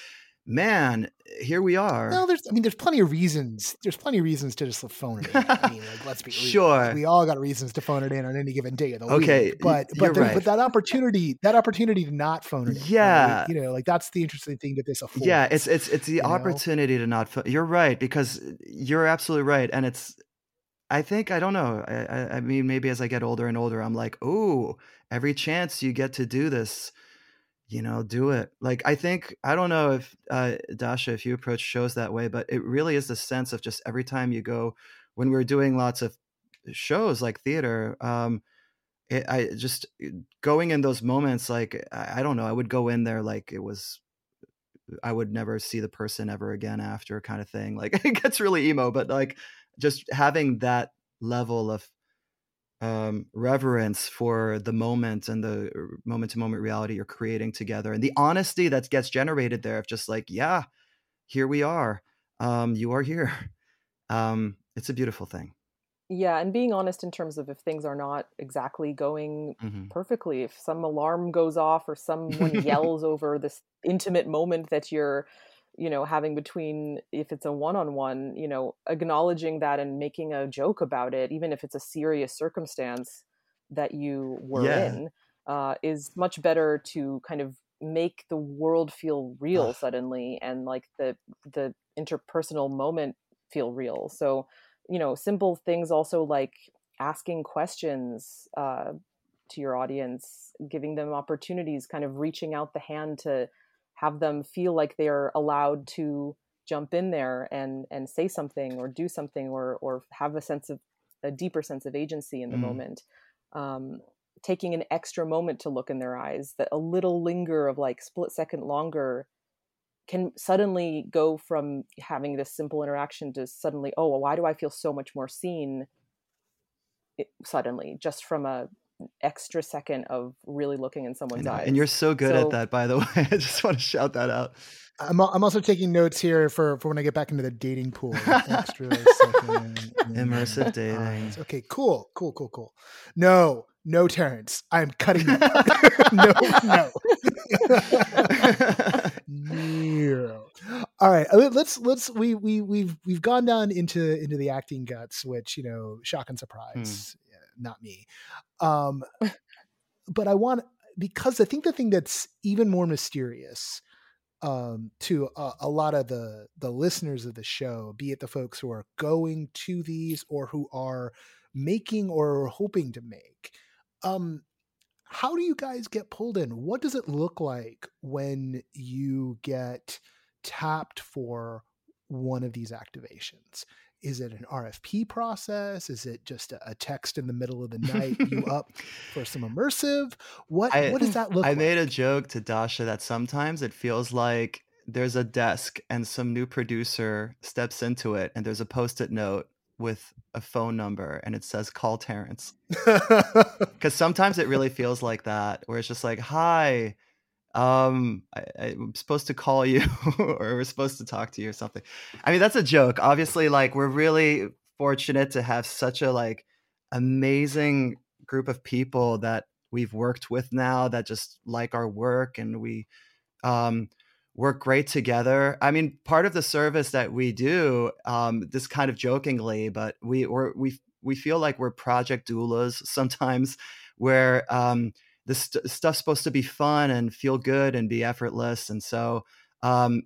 man, here we are. No, there's I mean, there's plenty of reasons. There's plenty of reasons to just phone it in. I mean, like let's be sure. We all got reasons to phone it in on any given day of the okay, week. But but the, right. but that opportunity, that opportunity to not phone it in. Yeah. You know, like that's the interesting thing that this affords. Yeah, it's it's it's the opportunity know? to not phone. You're right because you're absolutely right, and it's. I think I don't know. I, I mean, maybe as I get older and older, I'm like, oh, every chance you get to do this you know, do it. Like I think I don't know if uh, Dasha, if you approach shows that way, but it really is the sense of just every time you go when we're doing lots of shows like theater. Um, it, I just uh, going in those moments, like I, I don't know, I would go in there like it was I would never see the person ever again after kind of thing. Like it gets really emo, but like just having that level of um, reverence for the moment and the moment to moment reality you're creating together and the honesty that gets generated there of just like yeah here we are. Um, you are here. Um, it's a beautiful thing. Yeah, and being honest in terms of if things are not exactly going hmm perfectly, if some alarm goes off or someone yells over this intimate moment that you're, you know, having between if it's a one-on-one, you know, acknowledging that and making a joke about it, even if it's a serious circumstance that you were Yeah. in, uh, is much better to kind of make the world feel real suddenly and like the the interpersonal moment feel real. So you know simple things also like asking questions uh, to your audience giving them opportunities kind of reaching out the hand to have them feel like they're allowed to jump in there and and say something or do something or or have a sense of a deeper sense of agency in the Mm. moment um, taking an extra moment to look in their eyes that a little linger of like split second longer can suddenly go from having this simple interaction to suddenly oh well, why do i feel so much more seen it, suddenly just from a extra second of really looking in I someone's know. eyes And you're so good So- at that, by the way. I just want to shout that out. I'm, I'm also taking notes here for, for when I get back into the dating pool. Extra second, Immersive mm, dating. eyes. Okay, cool, cool, cool, cool. No, no, Terence. I'm cutting that. no, no. no. All right, let's let's we we we've we've gone down into into the acting guts, which you know, shock and surprise, yeah, not me. Um, but I want because I think the thing that's even more mysterious um, to a, a lot of the the listeners of the show, be it the folks who are going to these or who are making or hoping to make. Um, how do you guys get pulled in? What does it look like when you get tapped for one of these activations? Is it an RFP process? Is it just a, text in the middle of the night? you up for some immersive? What I- what does that look like? I like? made a joke to Dasha that sometimes it feels like there's a desk and some new producer steps into it and there's a post-it note with a phone number and it says call Terence. Because sometimes it really feels like that, where it's just like, hi, um, I, I'm supposed to call you or we're supposed to talk to you or something. I mean, that's a joke. Obviously, like we're really fortunate to have such a like amazing group of people that we've worked with now that just like our work and we um work great together. I mean, part of the service that we do, um, this kind of jokingly, but we we we feel like we're project doulas sometimes, where um, this st- stuff's supposed to be fun and feel good and be effortless, and so um,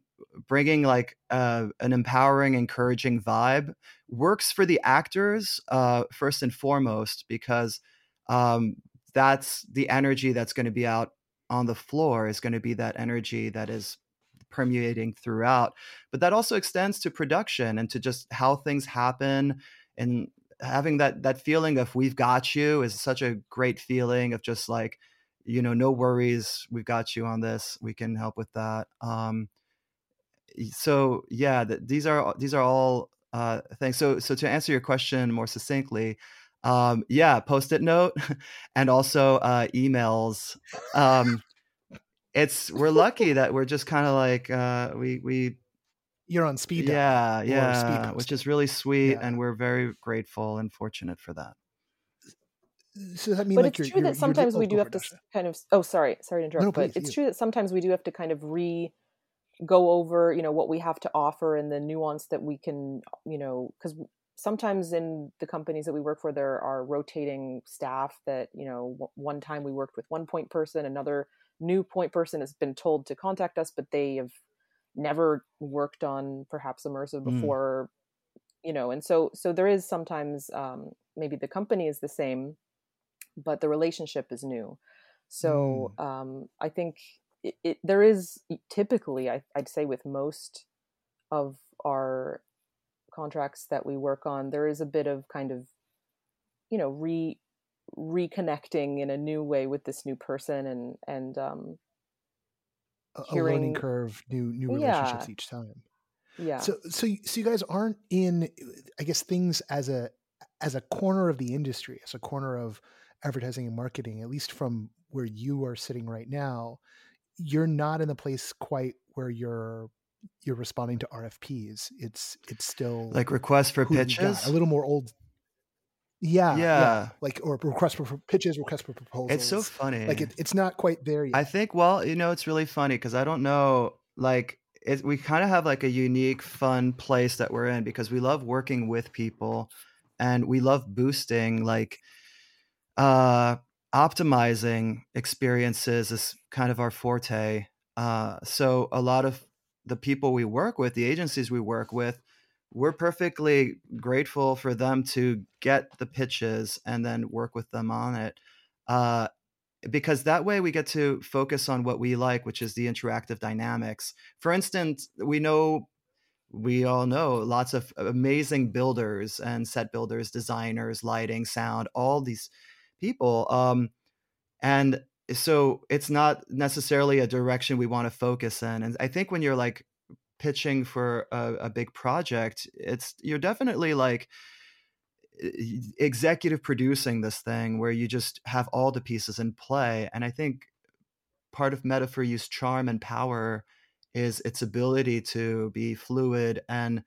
bringing like uh, an empowering, encouraging vibe works for the actors uh, first and foremost because um, that's the energy that's going to be out on the floor is going to be that energy that is permeating throughout but that also extends to production and to just how things happen and having that that feeling of we've got you is such a great feeling of just like you know no worries we've got you on this we can help with that um so yeah th- these are these are all uh things so so to answer your question more succinctly um yeah post-it note and also uh emails um it's we're lucky that we're just kind of like uh we we You're on speed yeah yeah speed which is really sweet Yeah. and we're very grateful and fortunate for that So that mean but like it's true that sometimes we do have to kind of oh sorry sorry to interrupt no, but please, it's you. true that sometimes we do have to kind of re go over you know what we have to offer and the nuance that we can you know because sometimes in the companies that we work for there are rotating staff that you know one time we worked with one point person another new point person has been told to contact us but they have never worked on perhaps immersive Mm. before you know and so so there is sometimes um, maybe the company is the same but the relationship is new so um, i think it, it, there is typically I, i'd say with most of our contracts that we work on there is a bit of kind of you know re reconnecting in a new way with this new person and and um a, a learning curve, new new Yeah. relationships each time. yeah So so so you guys aren't in, I guess, things as a as a corner of the industry, as a corner of advertising and marketing. At least from where you are sitting right now, you're not in the place quite where you're you're responding to RFPs. It's it's still like requests for who you got. pitches. a little more old. Yeah, yeah, Yeah. like or requests for for pitches, requests for proposals. It's so funny. like it, it's not quite there yet. I think, well, you know, it's really funny because I don't know, like, it, we kind of have like a unique, fun place that we're in because we love working with people and we love boosting, like, uh, optimizing experiences is kind of our forte. Uh, so a lot of the people we work with, the agencies we work with, we're perfectly grateful for them to get the pitches and then work with them on it. Uh, because that way we get to focus on what we like, which is the interactive dynamics. For instance, we know, we all know lots of amazing builders and set builders, designers, lighting, sound, all these people. Um, and so it's not necessarily a direction we want to focus in. And I think when you're like pitching for a, a big project, it's you're definitely like executive producing this thing where you just have all the pieces in play. And I think part of Meta for You's charm and power is its ability to be fluid and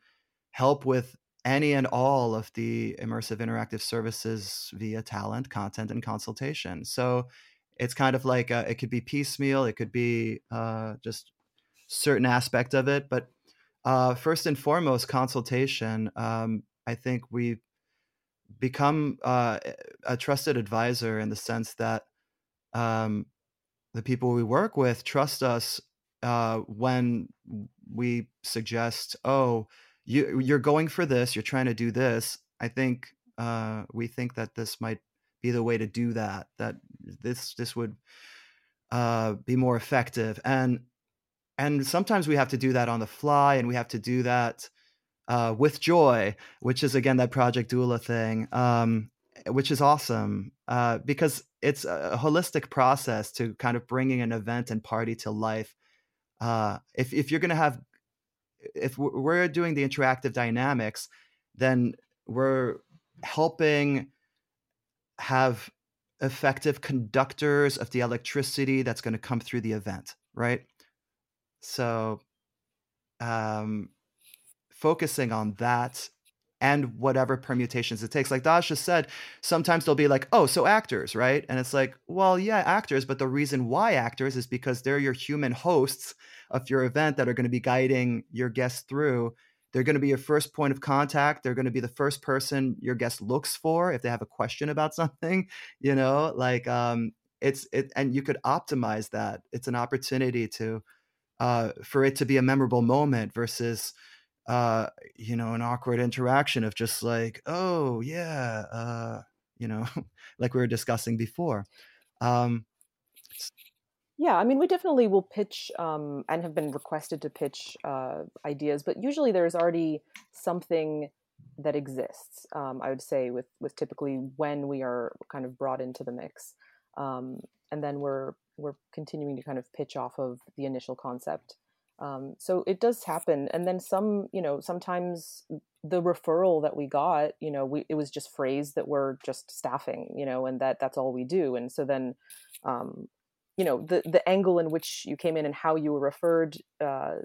help with any and all of the immersive interactive services via talent, content, and consultation. So it's kind of like uh it could be piecemeal, it could be uh, just certain aspect of it, but uh, first and foremost, consultation. Um, I think we become uh, a trusted advisor in the sense that um, the people we work with trust us uh, when we suggest, "Oh, you you're going for this. You're trying to do this." I think uh, we think that this might be the way to do that. That this this would uh, be more effective, and and sometimes we have to do that on the fly, and we have to do that uh, with joy, which is again that Project Doula thing, um, which is awesome uh, because it's a holistic process to kind of bringing an event and party to life. Uh, if if you're going to have, if we're doing the interactive dynamics, then we're helping have effective conductors of the electricity that's going to come through the event, right? So, um, focusing on that and whatever permutations it takes. Like Dasha said, sometimes they'll be like, oh, so actors, right? And it's like, well, yeah, actors, but the reason why actors is because they're your human hosts of your event that are going to be guiding your guests through. They're going to be your first point of contact. They're going to be the first person your guest looks for if they have a question about something, you know, like um it's it and you could optimize that. It's an opportunity to uh for it to be a memorable moment versus uh you know an awkward interaction of just like oh yeah uh you know like we were discussing before um Yeah, I mean, we definitely will pitch um, and have been requested to pitch uh, ideas, but usually there's already something that exists. Um, I would say with with typically when we are kind of brought into the mix, um, and then we're we're continuing to kind of pitch off of the initial concept. Um, so it does happen, and then some, you know, sometimes the referral that we got, you know, we it was just phrased that we're just staffing, you know, and that that's all we do, and so then um, you know the the angle in which you came in and how you were referred uh,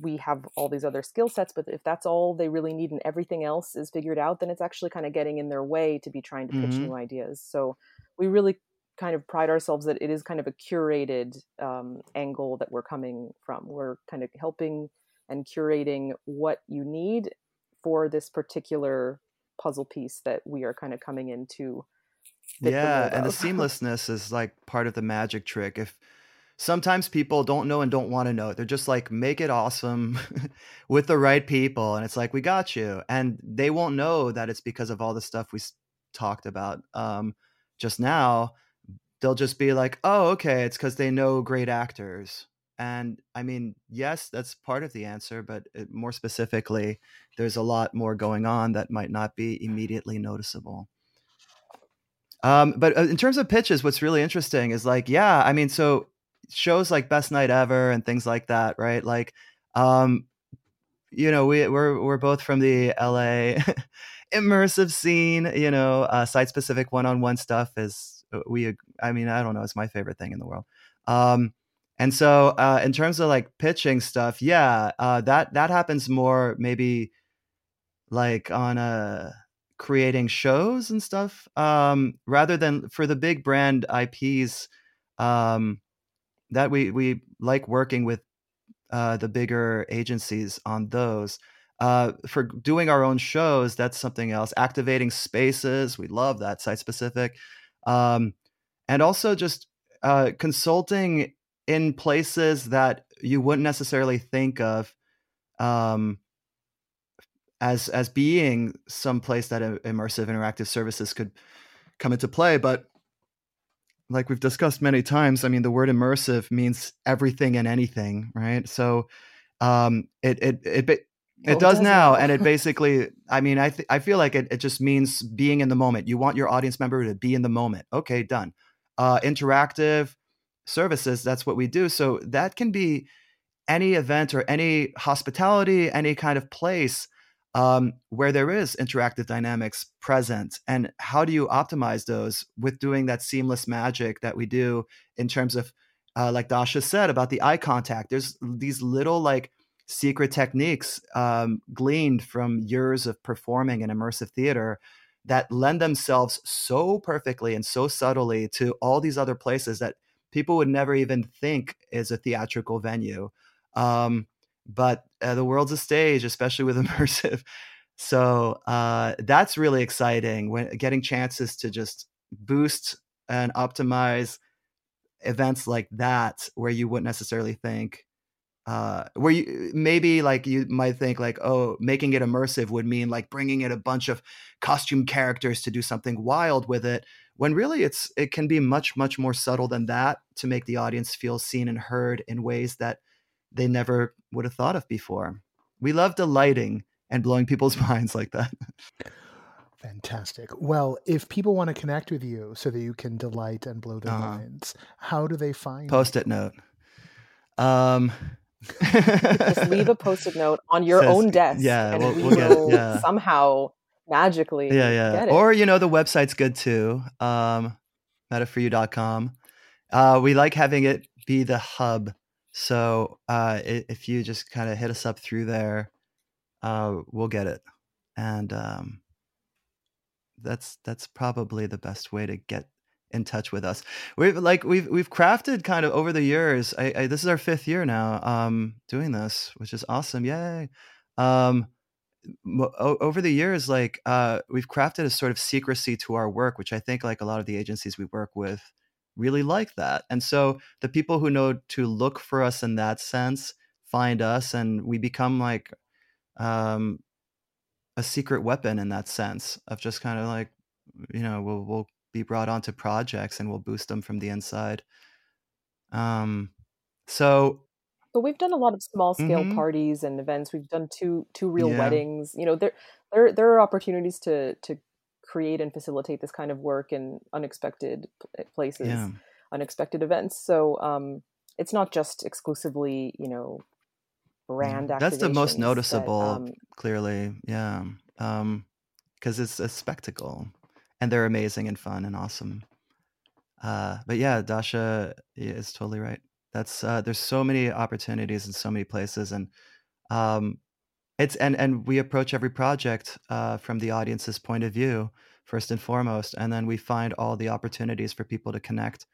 we have all these other skill sets but if that's all they really need and everything else is figured out then it's actually kind of getting in their way to be trying to pitch mhm. new ideas so we really kind of pride ourselves that it is kind of a curated um, angle that we're coming from. We're kind of helping and curating what you need for this particular puzzle piece that we are kind of coming in to the yeah and the seamlessness is like part of the magic trick. If sometimes people don't know and don't want to know they're just like make it awesome with the right people and it's like we got you and they won't know that it's because of all the stuff we s- talked about um just now they'll just be like, oh, okay, it's because they know great actors. And I mean, yes, that's part of the answer, but it, more specifically, there's a lot more going on that might not be immediately noticeable. Um, but uh, in terms of pitches, what's really interesting is like, yeah, I mean, so shows like Best Night Ever and things like that, right? Like, um, you know, we we're we're both from the LA immersive scene. You know, uh, site specific one on one stuff is uh, we. I mean, I don't know, it's my favorite thing in the world. Um, and so uh, in terms of like pitching stuff, yeah, uh, that that happens more maybe like on uh, creating shows and stuff um, rather than for the big brand IPs um, that we we like working with uh, the bigger agencies on those. Uh, for doing our own shows, that's something else. Activating spaces, we love that site specific, um, and also just uh, consulting in places that you wouldn't necessarily think of um, as as being some place that immersive interactive services could come into play. But like we've discussed many times, I mean, the word immersive means everything and anything, right? So um, it it it it, it does, now, and it basically, I mean, I th- I feel like it, it just means being in the moment. You want your audience member to be in the moment. Okay, done. Uh, interactive services, that's what we do. So that can be any event or any hospitality, any kind of place um, where there is interactive dynamics present. And how do you optimize those with doing that seamless magic that we do in terms of, uh, like Dasha said about the eye contact? There's these little like secret techniques um, gleaned from years of performing in immersive theater that lend themselves so perfectly and so subtly to all these other places that people would never even think is a theatrical venue. Um, but uh, the world's a stage, especially with immersive. So uh, that's really exciting when getting chances to just boost and optimize events like that where you wouldn't necessarily think uh, where you maybe like you might think like oh making it immersive would mean like bringing in a bunch of costume characters to do something wild with it when really it's it can be much much more subtle than that to make the audience feel seen and heard in ways that they never would have thought of before. We love delighting and blowing people's minds like that. Fantastic. Well if people want to connect with you so that you can delight and blow their uh-huh. minds how do they find post-it note. Um just leave a post-it note on your Says, own desk yeah and we'll, we we'll will yeah. somehow magically yeah yeah. or you know the website's good too um metaforyou.com uh we like having it be the hub. So uh if you just kind of hit us up through there uh we'll get it. And um that's that's probably the best way to get in touch with us. We've like we've we've crafted kind of over the years. I, I, this is our fifth year now um, doing this, which is awesome. Yay! Um, over the years, like uh, we've crafted a sort of secrecy to our work, which I think like a lot of the agencies we work with really like that. And so the people who know to look for us in that sense find us, and we become like um, a secret weapon in that sense of just kind of like you know we'll we'll be brought onto projects and we'll boost them from the inside. Um, so but we've done a lot of small scale mm-hmm. parties and events. We've done two two real yeah. weddings. You know, there there there are opportunities to to create and facilitate this kind of work in unexpected eh, places, yeah. unexpected events. So um, it's not just exclusively, you know, brand. Yeah. That's the most noticeable, um, clearly. Yeah, because um, it's a spectacle and they're amazing and fun and awesome. Uh, but yeah, Dasha is totally right. That's uh, there's so many opportunities in so many places, and um, it's and and we approach every project uh, from the audience's point of view first and foremost, and then we find all the opportunities for people to connect,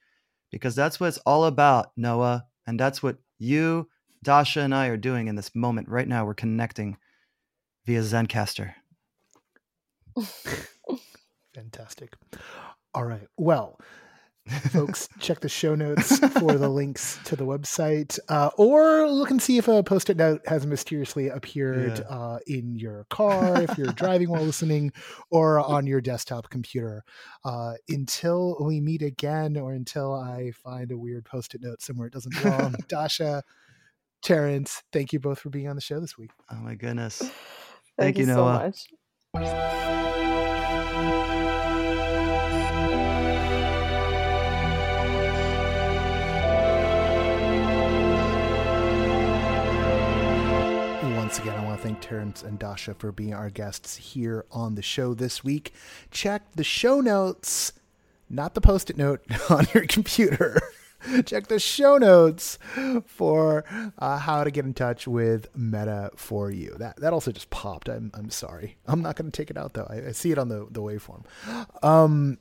because that's what it's all about, Noah, and that's what you, Dasha, and I are doing in this moment right now. We're connecting via Zencastr. Fantastic. All right. Well, folks, check the show notes for the links to the website, uh, or look and see if a post-it note has mysteriously appeared yeah. uh, in your car if you're driving while listening, or on your desktop computer. Uh, until we meet again, or until I find a weird post-it note somewhere it doesn't belong, Dasha, Terence, thank you both for being on the show this week. Oh my goodness! Thank, thank you, you Noah. so much. Once again, I want to thank Terence and Dasha for being our guests here on the show this week. Check the show notes, not the post it note on your computer. check the show notes for uh, how to get in touch with Meta for you. That that also just popped. I'm I'm sorry. I'm not going to take it out though. I, I, see it on the the waveform. Um,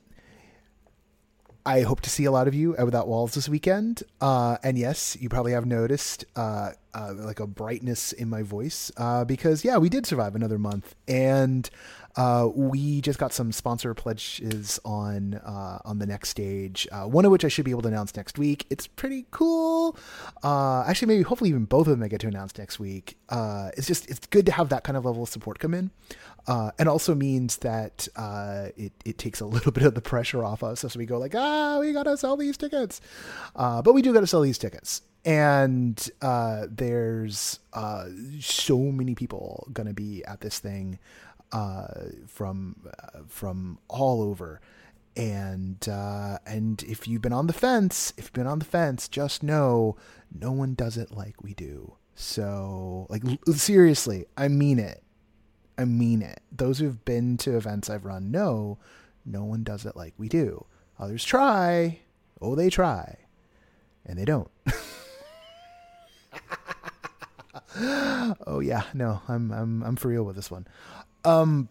I hope to see a lot of you at Without Walls this weekend. Uh, and yes, you probably have noticed uh, uh, like a brightness in my voice uh, because yeah, we did survive another month, and uh, we just got some sponsor pledges on uh, on the next stage. Uh, one of which I should be able to announce next week. It's pretty cool. Uh, actually, maybe hopefully even both of them I get to announce next week. Uh, it's just it's good to have that kind of level of support come in, uh, and also means that it it takes a little bit of the pressure off us as we go like ah we gotta sell these tickets, but we do gotta sell these tickets and uh, there's uh, so many people gonna be at this thing uh, from uh, from all over. And uh, and if you've been on the fence, if you've been on the fence, just know no one does it like we do. So like seriously, I mean it. I mean it. Those who've been to events I've run know no one does it like we do. Others try. Oh, they try. And they don't. oh yeah, no, I'm I'm I'm for real with this one. Um,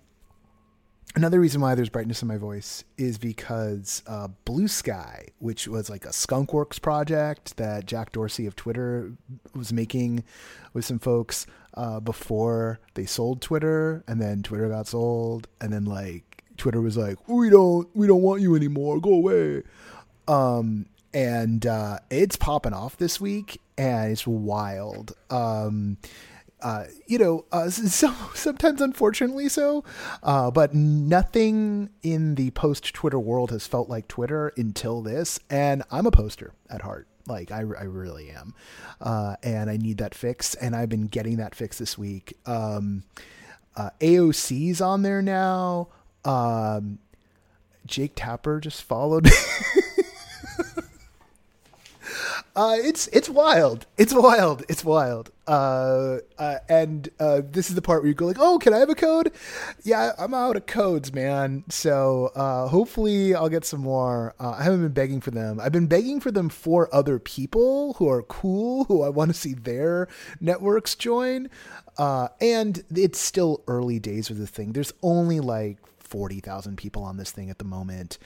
another reason why there's brightness in my voice is because uh, Bluesky, which was like a Skunkworks project that Jack Dorsey of Twitter was making with some folks uh, before they sold Twitter, and then Twitter got sold, and then like Twitter was like, "We don't, we don't want you anymore. Go away." Um, and uh, it's popping off this week, and it's wild. Um, uh, you know, uh, so sometimes unfortunately so, uh, but nothing in the post Twitter world has felt like Twitter until this. And I'm a poster at heart. Like I, I really am. Uh, and I need that fix. And I've been getting that fix this week. Um, uh, AOC's on there now. Um, Jake Tapper just followed. Uh, it's it's wild. It's wild. It's wild. Uh, uh, and uh, this is the part where you go like, "Oh, can I have a code?" Yeah, I'm out of codes, man. So uh, hopefully, I'll get some more. Uh, I haven't been begging for them. I've been begging for them for other people who are cool, who I want to see their networks join. And it's still early days with the thing. There's only like forty thousand people on this thing at the moment.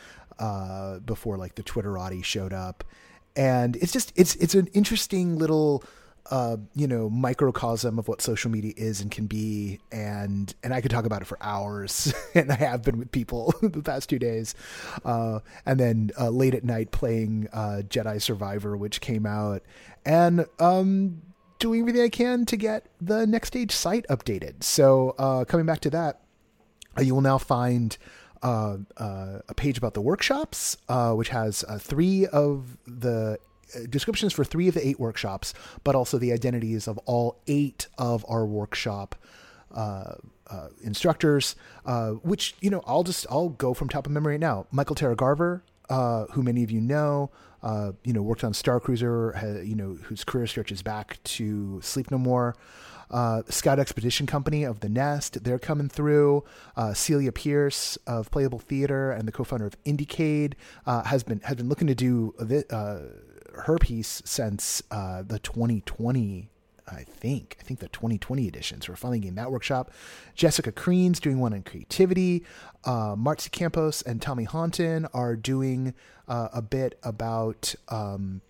Before like the Twitterati showed up and it's just it's it's an interesting little uh, you know microcosm of what social media is and can be. And and I could talk about it for hours and I have been with people the past two days. Uh, and then uh, late at night playing uh, Jedi Survivor which came out. And um, doing everything I can to get the next stage site updated. So uh, coming back to that you will now find uh, uh, a page about the workshops, uh, which has uh, three of the uh, descriptions for three of the eight workshops, but also the identities of all eight of our workshop instructors. which you know, I'll just I'll go from top of memory right now. Mikhael Tara Garver, who many of you know, you know, worked on Star Cruiser, you know, whose career stretches back to Sleep No More uh, Scout Expedition Company of The Nest. They're coming through. Uh, Celia Pearce of Playable Theater and the co-founder of Indiecade uh, has been has been looking to do uh, her piece since uh, the 2020 I think. I think the 2020 edition. So we're finally getting that workshop. Jessica Crean's doing one on creativity. Uh, Marcy Campos and Tommy Honton are doing uh, a bit about um,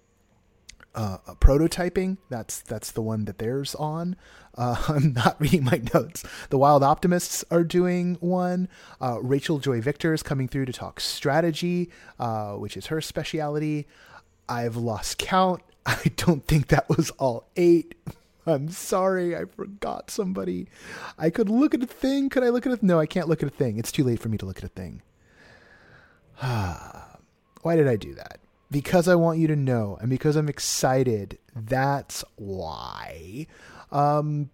uh, prototyping. That's that's the one that theirs on. Uh, I'm not reading my notes. The Wild Optimists are doing one. Uh, Rachel Joy Victor is coming through to talk strategy, uh, which is her speciality. I've lost count. I don't think that was all eight. I'm sorry, I forgot somebody. I could look at a thing. Could I look at a? No, I can't look at a thing. It's too late for me to look at a thing. Why did I do that? Because I want you to know and because I'm excited. That's why. Um,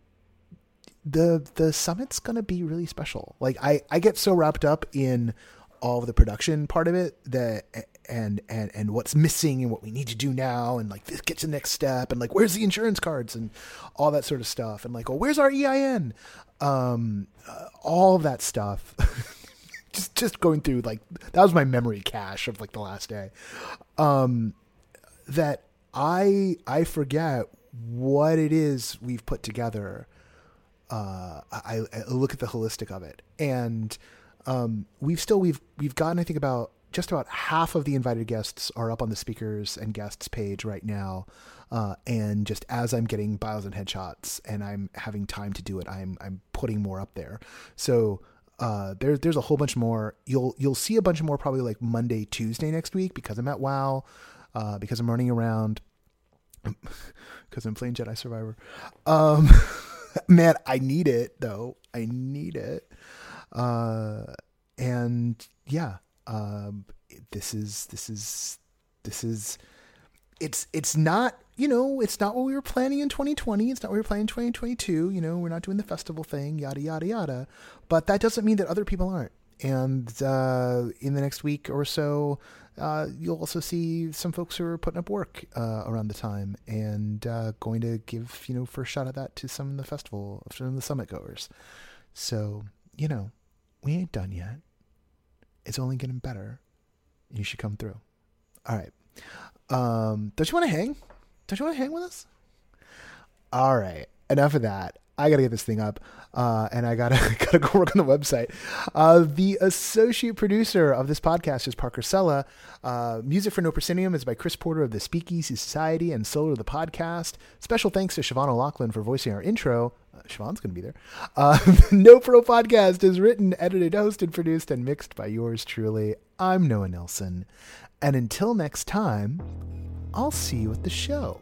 the the summit's gonna be really special. Like I I get so wrapped up in all the production part of it that and and and what's missing and what we need to do now and like this gets the next step and like where's the insurance cards and all that sort of stuff and like oh where's our EIN um uh, all that stuff just just going through like that was my memory cache of like the last day. Um, that I I forget what it is we've put together. Uh, I, I look at the holistic of it, and um, we've still we've we've gotten I think about just about half of the invited guests are up on the speakers and guests page right now. Uh, and just as I'm getting bios and headshots and I'm having time to do it, I'm I'm putting more up there. So uh, there's there's a whole bunch more. You'll you'll see a bunch more probably like Monday, Tuesday next week because I'm at WoW, uh, because I'm running around, because I'm playing Jedi Survivor. Um, man, I need it though. I need it. Uh, and yeah, um, this is this is this is it's it's not you know it's not what we were planning in 2020 it's not what we were planning in 2022 you know we're not doing the festival thing yada yada yada but that doesn't mean that other people aren't and uh, in the next week or so uh, you'll also see some folks who are putting up work uh, around the time and uh, going to give you know first shot at that to some of the festival some of the summit goers so you know we ain't done yet it's only getting better. You should come through. All right. Um, don't you want to hang? Don't you want to hang with us? All right. Enough of that. I gotta get this thing up, uh, and I gotta gotta go work on the website. Uh, the associate producer of this podcast is Parker Sella. Uh, music for No Proscenium is by Chris Porter of the Speakeasy Society and Solar the Podcast. Special thanks to Siobhan O'Loughlin for voicing our intro. Uh, Siobhan's gonna be there. Uh, no Pro Podcast is written, edited, hosted, produced, and mixed by yours truly. I'm Noah Nelson, and until next time, I'll see you at the show.